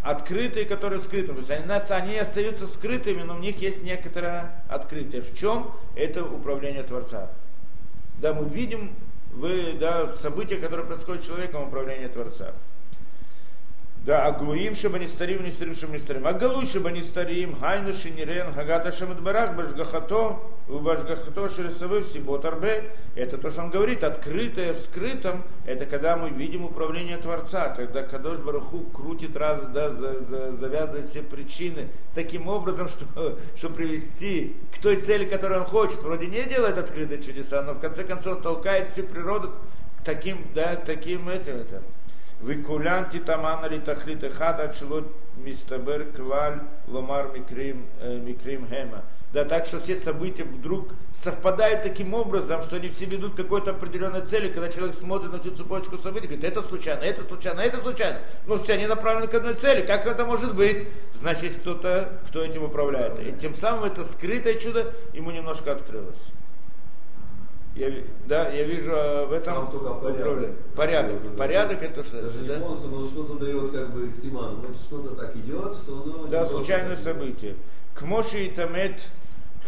открытые, которые скрыты. То есть они, они остаются скрытыми, но в них есть некоторое открытие. В чем? Это управление Творца. Да, мы видим в да, события, которые происходят с человеком, управление Творца. Да, а глуим не старим, не старим, не старим. А галуй не старим, хайну шинирен, хагата шамадбарах, башгахато, Убашгахто Шересовы Сибот Арбе, это то, что он говорит, открытое в скрытом, это когда мы видим управление Творца, когда Кадош Бараху крутит раз, да, за, за, завязывает все причины таким образом, (laughs) что, что привести к той цели, которую он хочет. Вроде не делает открытые чудеса, но в конце концов толкает всю природу таким, да, таким этим, это, Викулян титамана литахлит эхада чилот мистабер клаль ломар микрим, э, микрим хема. Да, так что все события вдруг совпадают таким образом, что они все ведут к какой-то определенной цели, когда человек смотрит на эту цепочку событий, говорит, это случайно, это случайно, это случайно. Но все они направлены к одной цели. Как это может быть? Значит, кто-то, кто этим управляет. И тем самым это скрытое чудо ему немножко открылось. Я, да, я вижу а, в этом Сам только порядок. Порядок. Порядок это что? Даже не да? полностью, но что-то дает как бы симан. Вот что-то так идет, что оно... Да, не случайное событие. К Моше и Тамет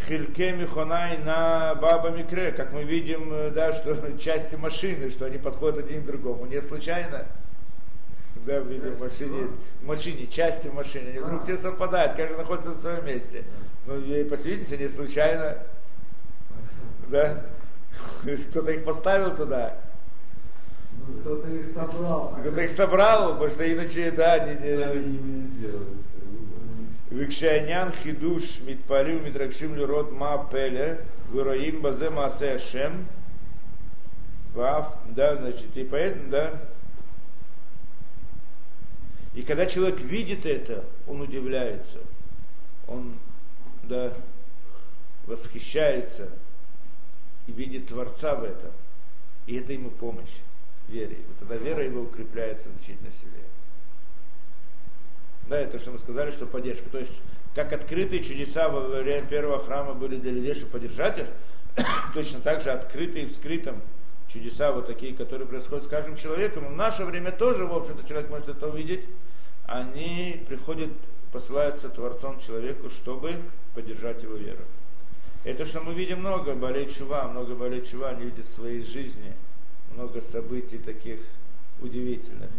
Хильке Михонай на Баба Микре, как мы видим, э, да, что (laughs) части машины, что они подходят один к другому. Не случайно. Да, видим в машине, в машине, части машины. Они вдруг все совпадают, каждый находится на своем месте. Ну, и посвятите, не случайно. Да? Кто-то их поставил туда. Ну, Кто-то их собрал. Кто-то их собрал, потому что иначе, да, не, не-. Викшайнян хидуш митпалю мидракшим лирот ма пеле вироим базе маасе ашем вав, да, значит, и поэтому, да, и когда человек видит это, он удивляется, он, да, восхищается и видит Творца в этом, и это ему помощь вере. Вот тогда вера его укрепляется значительно сильнее. Да, это что мы сказали, что поддержка. То есть, как открытые чудеса во время первого храма были для людей, чтобы поддержать их, (coughs) точно так же открытые в скрытом чудеса, вот такие, которые происходят с каждым человеком. В наше время тоже, в общем-то, человек может это увидеть. Они приходят, посылаются Творцом человеку, чтобы поддержать его веру. Это что мы видим много болей чува, много болей чува, они видят в своей жизни, много событий таких удивительных.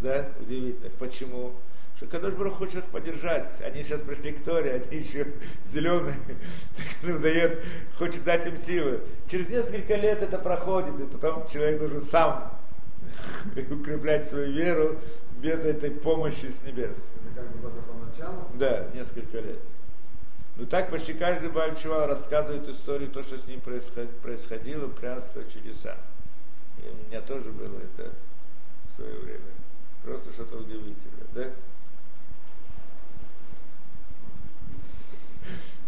Да, удивительных. Почему? Что Кадош Барух хочет их поддержать. Они сейчас пришли к Торе, они еще зеленые. (laughs) Так им дает, хочет дать им силы. Через несколько лет это проходит, и потом человек должен сам (laughs) укреплять свою веру без этой помощи с небес. Это как бы только поначалу. Да, несколько лет. Ну так почти каждый Бальчувал рассказывает историю, то, что с ним происход- происходило, прянство, чудеса. И у меня тоже было это в свое время. Просто что-то удивительное, да?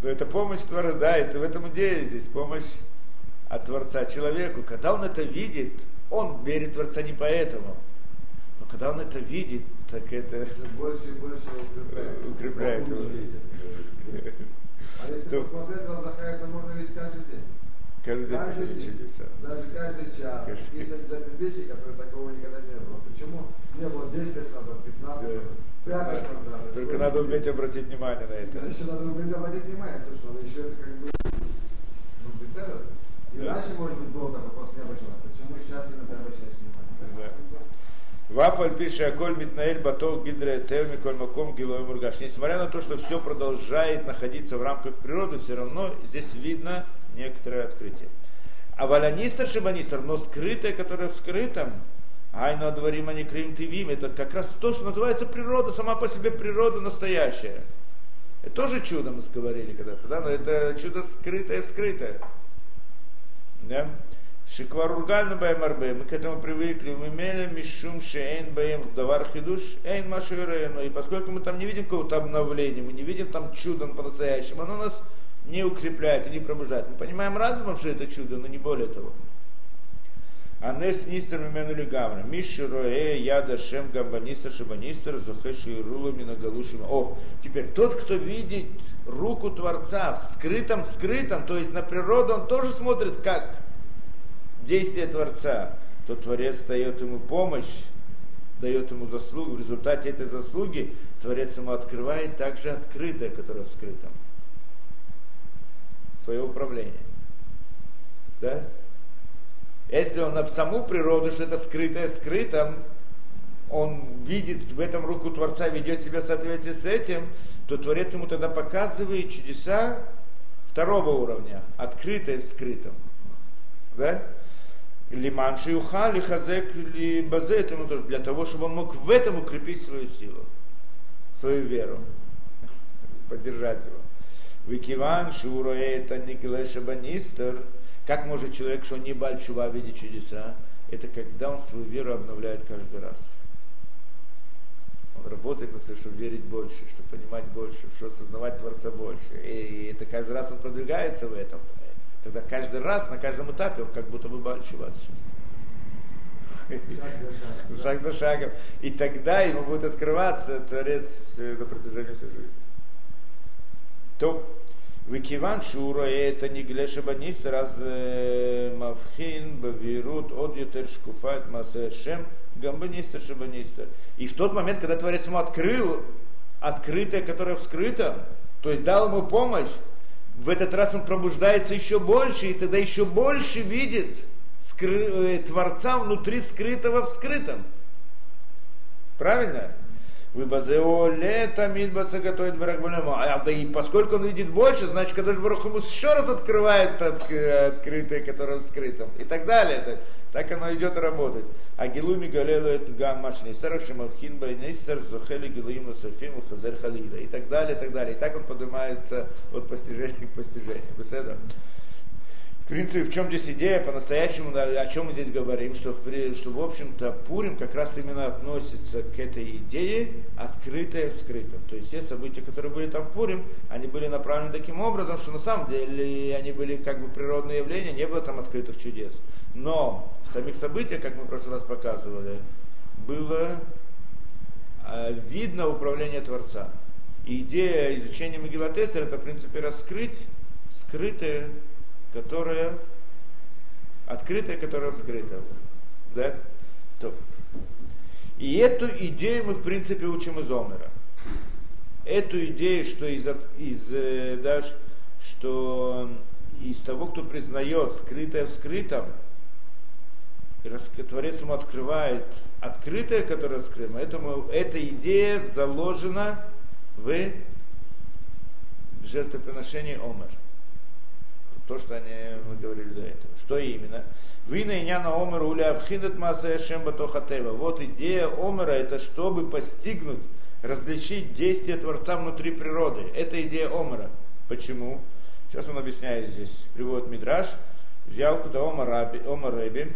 Но это помощь Творца, да, это в этом идея здесь, помощь от Творца человеку. Когда он это видит, он верит Творца не поэтому. Но когда он это видит, так это больше и больше укрепляет. укрепляет его. А если То- посмотреть, Равзаха, это можно видеть каждый день. Каждый день Каждый день. чудеса. Даже каждый час. Каждый. Какие-то обязательно вещи, которые такого никогда не было. Почему? Не было 10 лет назад, 15 лет назад, 5 лет назад. Только надо уметь обратить внимание на это. Еще надо уметь обратить внимание, потому что надо еще это как бы, ну, без этого. И Да. раньше, может быть, был такой вопрос необычный. Почему сейчас именно ты обращаешь внимание? Вафаль пишет, Аколь Митнаэль Батол Гидре Тев Миколь Маком Гилой Мургаш. Несмотря на то, что все продолжает находиться в рамках природы, все равно здесь видно некоторое открытие. А валянистр шибанистр, но скрытое, которое в скрытом, Айну адварим они крим тивим, это как раз то, что называется природа, сама по себе природа настоящая. Это тоже чудо, мы говорили когда-то, да, но это чудо скрытое, скрытое. Да? Шикварургальну баймарбе, мы к этому привыкли, мы имели мишум шейн баем давар хидуш, эйн маширейну. И поскольку мы там не видим какого-то обновления, мы не видим там чуда по-настоящему, оно нас не укрепляет и не пробуждает. Мы понимаем разумом, что это чудо, но не более того. А нес нистер мимену лигамра. Миши роэ яда шем гамбанистер шабанистер зухеши и рулами на галушима. О, теперь тот, кто видит руку Творца в скрытом, в скрытом, то есть на природу, он тоже смотрит, как действие Творца, то Творец дает ему помощь, дает ему заслугу. В результате этой заслуги Творец ему открывает также открытое, которое в скрытом. Свое управление. Да? Если он на саму природу, что это скрытое скрытым, он видит в этом руку Творца, ведет себя в соответствии с этим, то Творец ему тогда показывает чудеса, второго уровня, открытое в скрытом. Да? Лиман шиуха, ли хазек, ли базе, этому тоже, для того, чтобы он мог в этом укрепить свою силу, свою веру, поддержать его. Викиван это никелеша банистер. Как может человек, что не бальчува видеть чудеса? Это когда он свою веру обновляет каждый раз. Он работает на свое, чтобы верить больше, чтобы понимать больше, чтобы осознавать Творца больше. И это каждый раз он продвигается в этом. Тогда каждый раз, на каждом этапе он как будто бы бальчува Шаг за шагом. И тогда ему будет открываться Творец на протяжении всей жизни. То, Викиван Шура это не Глеша раз Мавхин, Бавирут, от Ютер Шкуфат, Масешем, Гамбанистер, Шабанистер. И в тот момент, когда Творец ему открыл открытое, которое вскрыто, то есть дал ему помощь, в этот раз он пробуждается еще больше, и тогда еще больше видит скры... Творца внутри скрытого в скрытом. Правильно? А и поскольку он видит больше, значит, когда Барух ему еще раз открывает открытое, которое в скрытом. И так далее. Так оно идет работать. А гилуми галелу это гаммаш нистер, шамавхин байнистер, зухели гилуим ласофим, хазер халида. И так далее, и так далее. И так он поднимается от постижения к постижению. Беседа. В принципе, в чем здесь идея по-настоящему, о чем мы здесь говорим, что, что в общем-то, Пурим как раз именно относится к этой идее открытое в скрытом. То есть все события, которые были там в Пурим, они были направлены таким образом, что на самом деле они были как бы природные явления, не было там открытых чудес. Но в самих событиях, как мы в прошлый раз показывали, было э, видно управление Творца. И идея изучения Мегилатестера это, в принципе, раскрыть скрытое которая открытая, которая скрыта. Да? И эту идею мы, в принципе, учим из Омера. Эту идею, что из, из, э, да, что из того, кто признает скрытое в скрытом, Творец ему открывает открытое, которое скрыто, этому, эта идея заложена в жертвоприношении Омера то, что они, мы говорили до этого. Что именно? Вина и няна омера уля абхинат маса батохатева. Вот идея омера это чтобы постигнуть, различить действия Творца внутри природы. Это идея омера. Почему? Сейчас он объясняет здесь. Приводит Мидраш. Взял куда омар Рэби.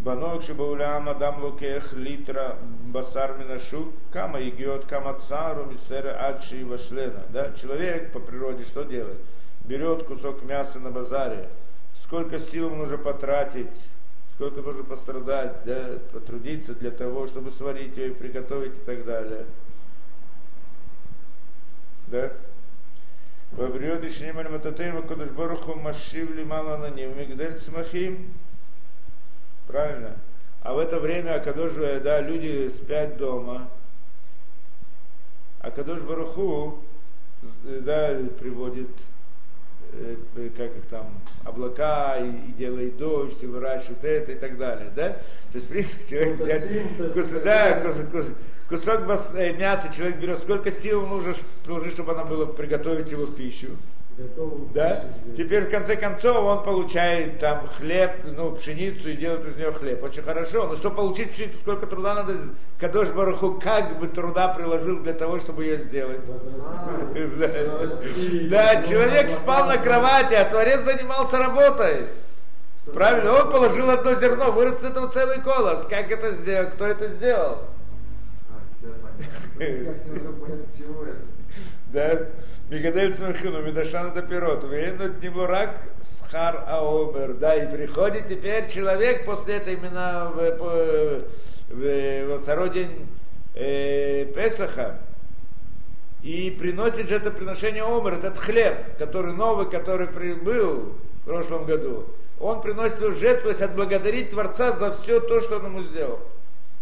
Банок шибаулям адам лукех литра басар минашу кама игиот кама цару мисера адши вашлена. Да? Человек по природе что делает? берет кусок мяса на базаре, сколько сил нужно потратить, сколько нужно пострадать, да, потрудиться для того, чтобы сварить ее и приготовить и так далее. Да? Вабриоди шнималь мататейма кодыш баруху машив лимала на ним мигдель цмахим. Правильно? А в это время Акадош, да, люди спят дома. А Кадош Баруху да, приводит Э, как их там, облака, и, и делает дождь, и выращивает это и так далее, да? То есть, в принципе, человек взять кусок, да, кусок, кусок э, мяса, человек берет, сколько сил нужно чтобы она была приготовить его в пищу. Да? Теперь в конце концов он получает там хлеб, ну, пшеницу и делает из нее хлеб. Очень хорошо. Но чтобы получить пшеницу, сколько труда надо, Кадош Баруху как бы труда приложил для того, чтобы ее сделать. Да, человек спал на кровати, а Творец занимался работой. Правильно, он положил одно зерно, вырос с этого целый колос. Как это сделал? Кто это сделал? (laughs) Да. Мигадель Цмахину, Медашан это пирот, Вейнут Небурак Схар Аомер. Да, и приходит теперь человек после этого именно в, в, в, во второй день э, Песаха и приносит же это приношение Омер, этот хлеб, который новый, который был в прошлом году. Он приносит его жертву, то есть отблагодарить Творца за все то, что он ему сделал.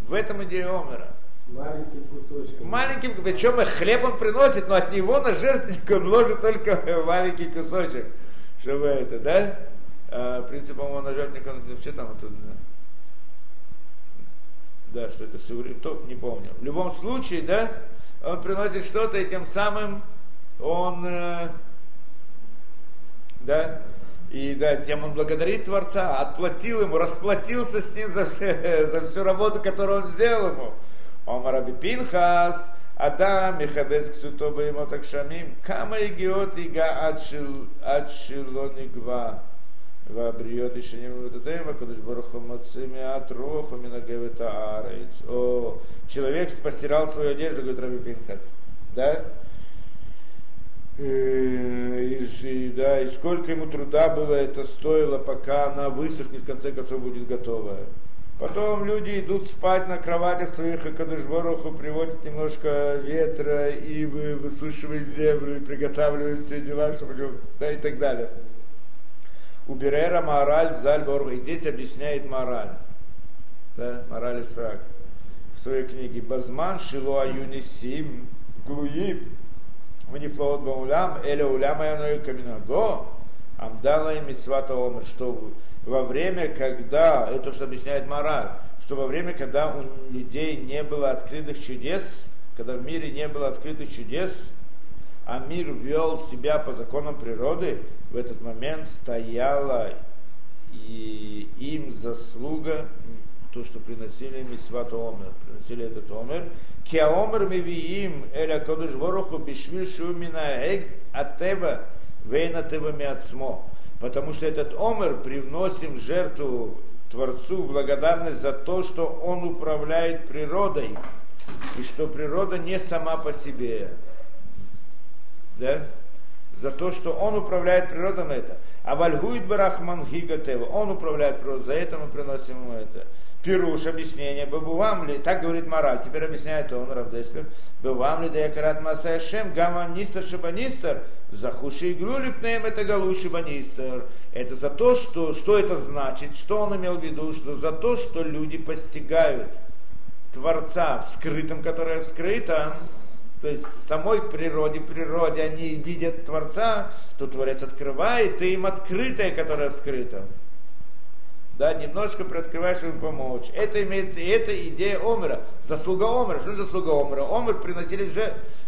В этом идея Омера. Маленьким кусочком. Маленьким, причем хлеб он приносит, но от него на жертвенник он ложит только (laughs) маленький кусочек. Чтобы это, да? А, принцип, по-моему, на жертвенник он вообще там оттуда, да? Да, что это то не помню. В любом случае, да, он приносит что-то, и тем самым он э, да, и да, тем он благодарит Творца, отплатил ему, расплатился с ним за, все, (laughs) за всю работу, которую он сделал ему. Омараби Пинхас, Адам, Михабец Ксутоба ему так шамим, Кама игиот ига адшилонигва. והבריות ישנים ובדותיהם, הקדוש ברוך הוא מוציא מעט רוח ומנגב את הארץ. О, человек постирал свою одежду, говорит Раби Пинхас. Да? И, да, и сколько ему труда было это стоило, пока она высохнет, в конце концов будет готовая. Потом люди идут спать на кроватях своих, и Кадышбороху приводят немножко ветра и высушивают землю, и приготавливают все дела, чтобы, да, и так далее. У Берера Мораль Зальборг, и здесь объясняет мораль, да, мораль из фраг, в своей книге Базман Шилуа Юнисим Глуиб Манифлоот Баулям, Эля Улям Айаной Каминаго, Амдала и Мицвата Омер, что во время, когда, это что объясняет мораль, что во время, когда у людей не было открытых чудес, когда в мире не было открытых чудес, а мир вел себя по законам природы, в этот момент стояла и им заслуга, то, что приносили митцват омер, приносили этот омер, Киаомер мивиим эля кодыш вороху бишвиль шумина эг атева вейна тева миацмо. Потому что этот омер привносим жертву Творцу благодарность за то, что он управляет природой, и что природа не сама по себе. Да? За то, что он управляет природой на это. А вальгуит барахман гигатева, он управляет природой, за это мы приносим ему это. Пируш, объяснение, бабувам ли, так говорит мораль, теперь объясняет он, Равдеслер, бабувам ли да якарат масаяшем, гаманистер шабанистер, захуши игру пнеем это галу шабанистер. Это за то, что, что это значит, что он имел в виду, что за то, что люди постигают Творца в скрытом, которое вскрыто, то есть в самой природе, природе они видят Творца, то Творец открывает, и им открытое, которое скрыто да, немножко приоткрываешь им помочь. Это имеется, и это идея Омера, заслуга Омера. Что заслуга Омера? Омер приносили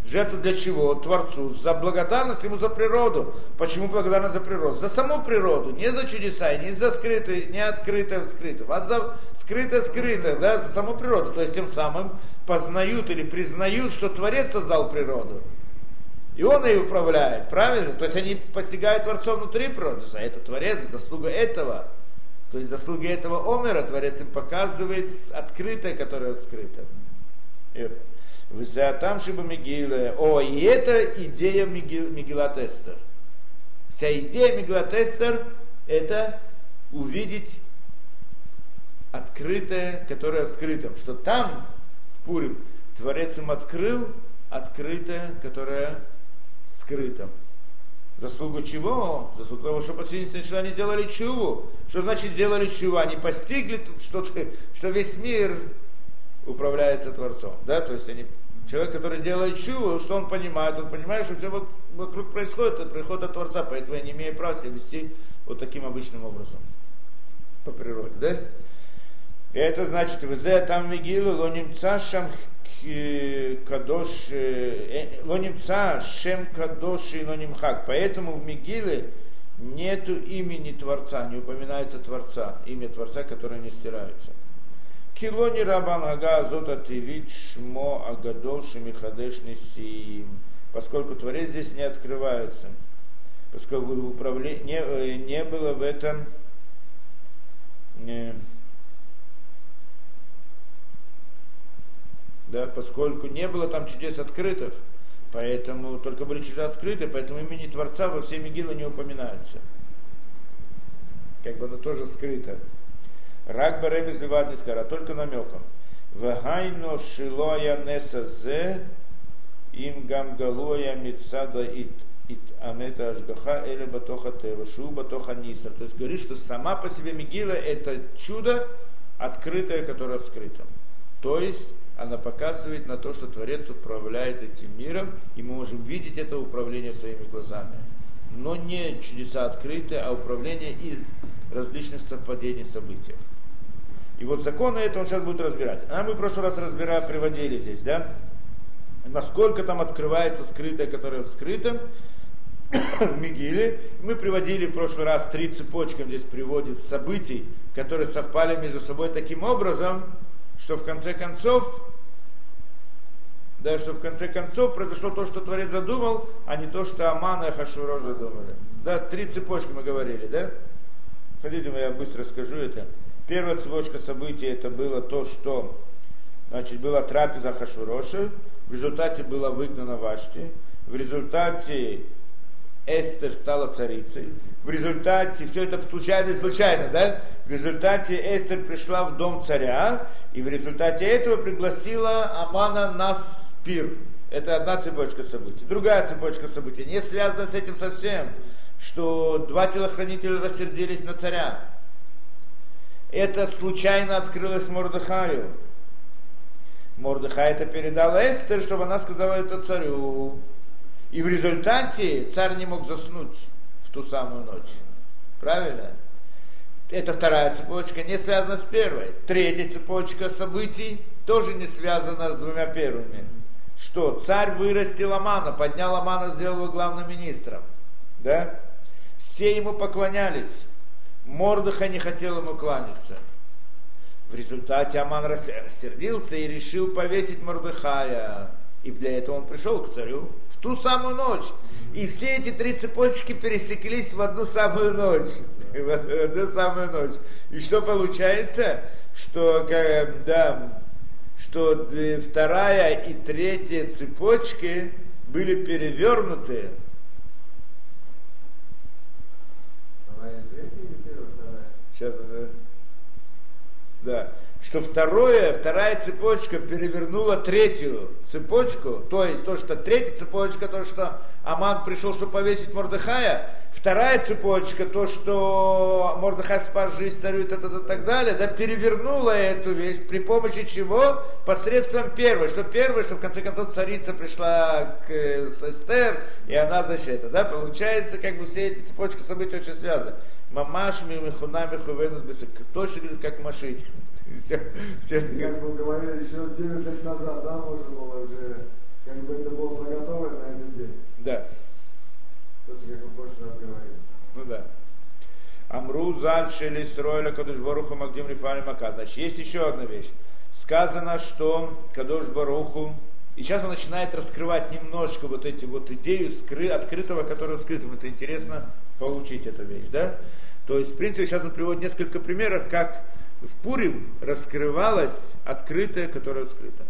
жертву для чего? Творцу. За благодарность ему за природу. Почему благодарность за природу? За саму природу, не за чудеса, не за скрытое, не открытое скрытое, а за скрытое скрытое, да, за саму природу. То есть тем самым познают или признают, что Творец создал природу. И он ее управляет, правильно? То есть они постигают Творцом внутри природы. За это Творец, заслуга этого. То есть заслуги этого Омера Творец им показывает открытое, которое скрыто. там шиба Мигиле. О, и это идея Мигилат Эстер. Вся идея Мигилат Эстер это увидеть открытое, которое в скрытом. Что там, в Пурим, Творец им открыл открытое, которое скрытым. Заслугу чего? Заслугу того, что последние сначала они делали чуву. Что значит делали чуву? Они постигли, что, что весь мир управляется Творцом. Да? То есть они, человек, который делает чуву, что он понимает? Он понимает, что все вокруг происходит, это приходит от Творца, поэтому я не имею права себя вести вот таким обычным образом. По природе. Да? И это значит, в там Мигилу, лонимца шам кадош, лонимца шем кадош и лонимхак. Поэтому в Мигиле нету имени Творца, не упоминается Творца, имя Творца, которое не стирается. Килони рабан ага зота тивит шмо агадол шемихадеш несиим. Поскольку Творец здесь не открывается, поскольку управление, не, не было в этом не, да, поскольку не было там чудес открытых, поэтому только были чудеса открыты, поэтому имени Творца во всей Мегилы не упоминаются. Как бы оно тоже скрыто. Рак Левад не скара, только намеком. Вегайно шилоя несазе им гамгалоя мицада ит амета ашгаха или батоха тева шу батоха нистер. То есть говорит, что сама по себе Мегила это чудо, открытое, которое вскрыто. То есть она показывает на то, что Творец управляет этим миром, и мы можем видеть это управление своими глазами. Но не чудеса открытые, а управление из различных совпадений событий. И вот законы это он сейчас будет разбирать. А мы в прошлый раз разбирали, приводили здесь, да? Насколько там открывается скрытое, которое в (coughs) в Мигиле. Мы приводили в прошлый раз три цепочки, здесь приводит событий, которые совпали между собой таким образом, что в конце концов, да, что в конце концов произошло то, что Творец задумал, а не то, что Аман и Ахашурош задумали. Да, три цепочки мы говорили, да? Хотите, я быстро скажу это. Первая цепочка событий это было то, что значит, была трапеза Хашуроша, в результате была выгнана Вашти, в результате Эстер стала царицей. В результате, все это случайно и случайно, да? В результате Эстер пришла в дом царя, и в результате этого пригласила Амана на спир. Это одна цепочка событий. Другая цепочка событий, не связана с этим совсем, что два телохранителя рассердились на царя. Это случайно открылось Мордыхаю. Мордыхай это передал Эстер, чтобы она сказала это царю. И в результате царь не мог заснуть в ту самую ночь. Правильно? Это вторая цепочка, не связана с первой. Третья цепочка событий тоже не связана с двумя первыми. Что царь вырастил Амана, поднял Амана, сделал его главным министром. Да? Все ему поклонялись. Мордыха не хотел ему кланяться. В результате Аман рассердился и решил повесить Мордыхая. И для этого он пришел к царю ту самую ночь. И все эти три цепочки пересеклись в одну самую ночь. (laughs) В одну самую ночь. И что получается? Что, да, что вторая и третья цепочки были перевернуты. Сейчас, да. Что второе, вторая цепочка перевернула третью цепочку, то есть то, что третья цепочка, то, что Аман пришел, чтобы повесить Мордыхая, вторая цепочка, то, что Мордыхай спас жизнь царю и так, так, так далее, да, перевернула эту вещь при помощи чего? Посредством первой, что первое, что в конце концов царица пришла к с Эстер, и она защита, да, получается, как бы все эти цепочки событий очень связаны. Мамаш михуна михувенут точно как Машить (laughs) все, все. Как бы говорили, еще 9 лет назад, да, можно было уже, как бы это было заготовлено на этот день. Да. Ну да. Амру заль шели строили Кадуш Баруху Магдим Рифали Мака. Значит, есть еще одна вещь. Сказано, что Кадуш Баруху, и сейчас он начинает раскрывать немножко вот эти вот идею скры, открытого, которая скрытым. Это интересно получить эту вещь, да? То есть, в принципе, сейчас он приводит несколько примеров, как в Пурим раскрывалось открытое, которое скрыто.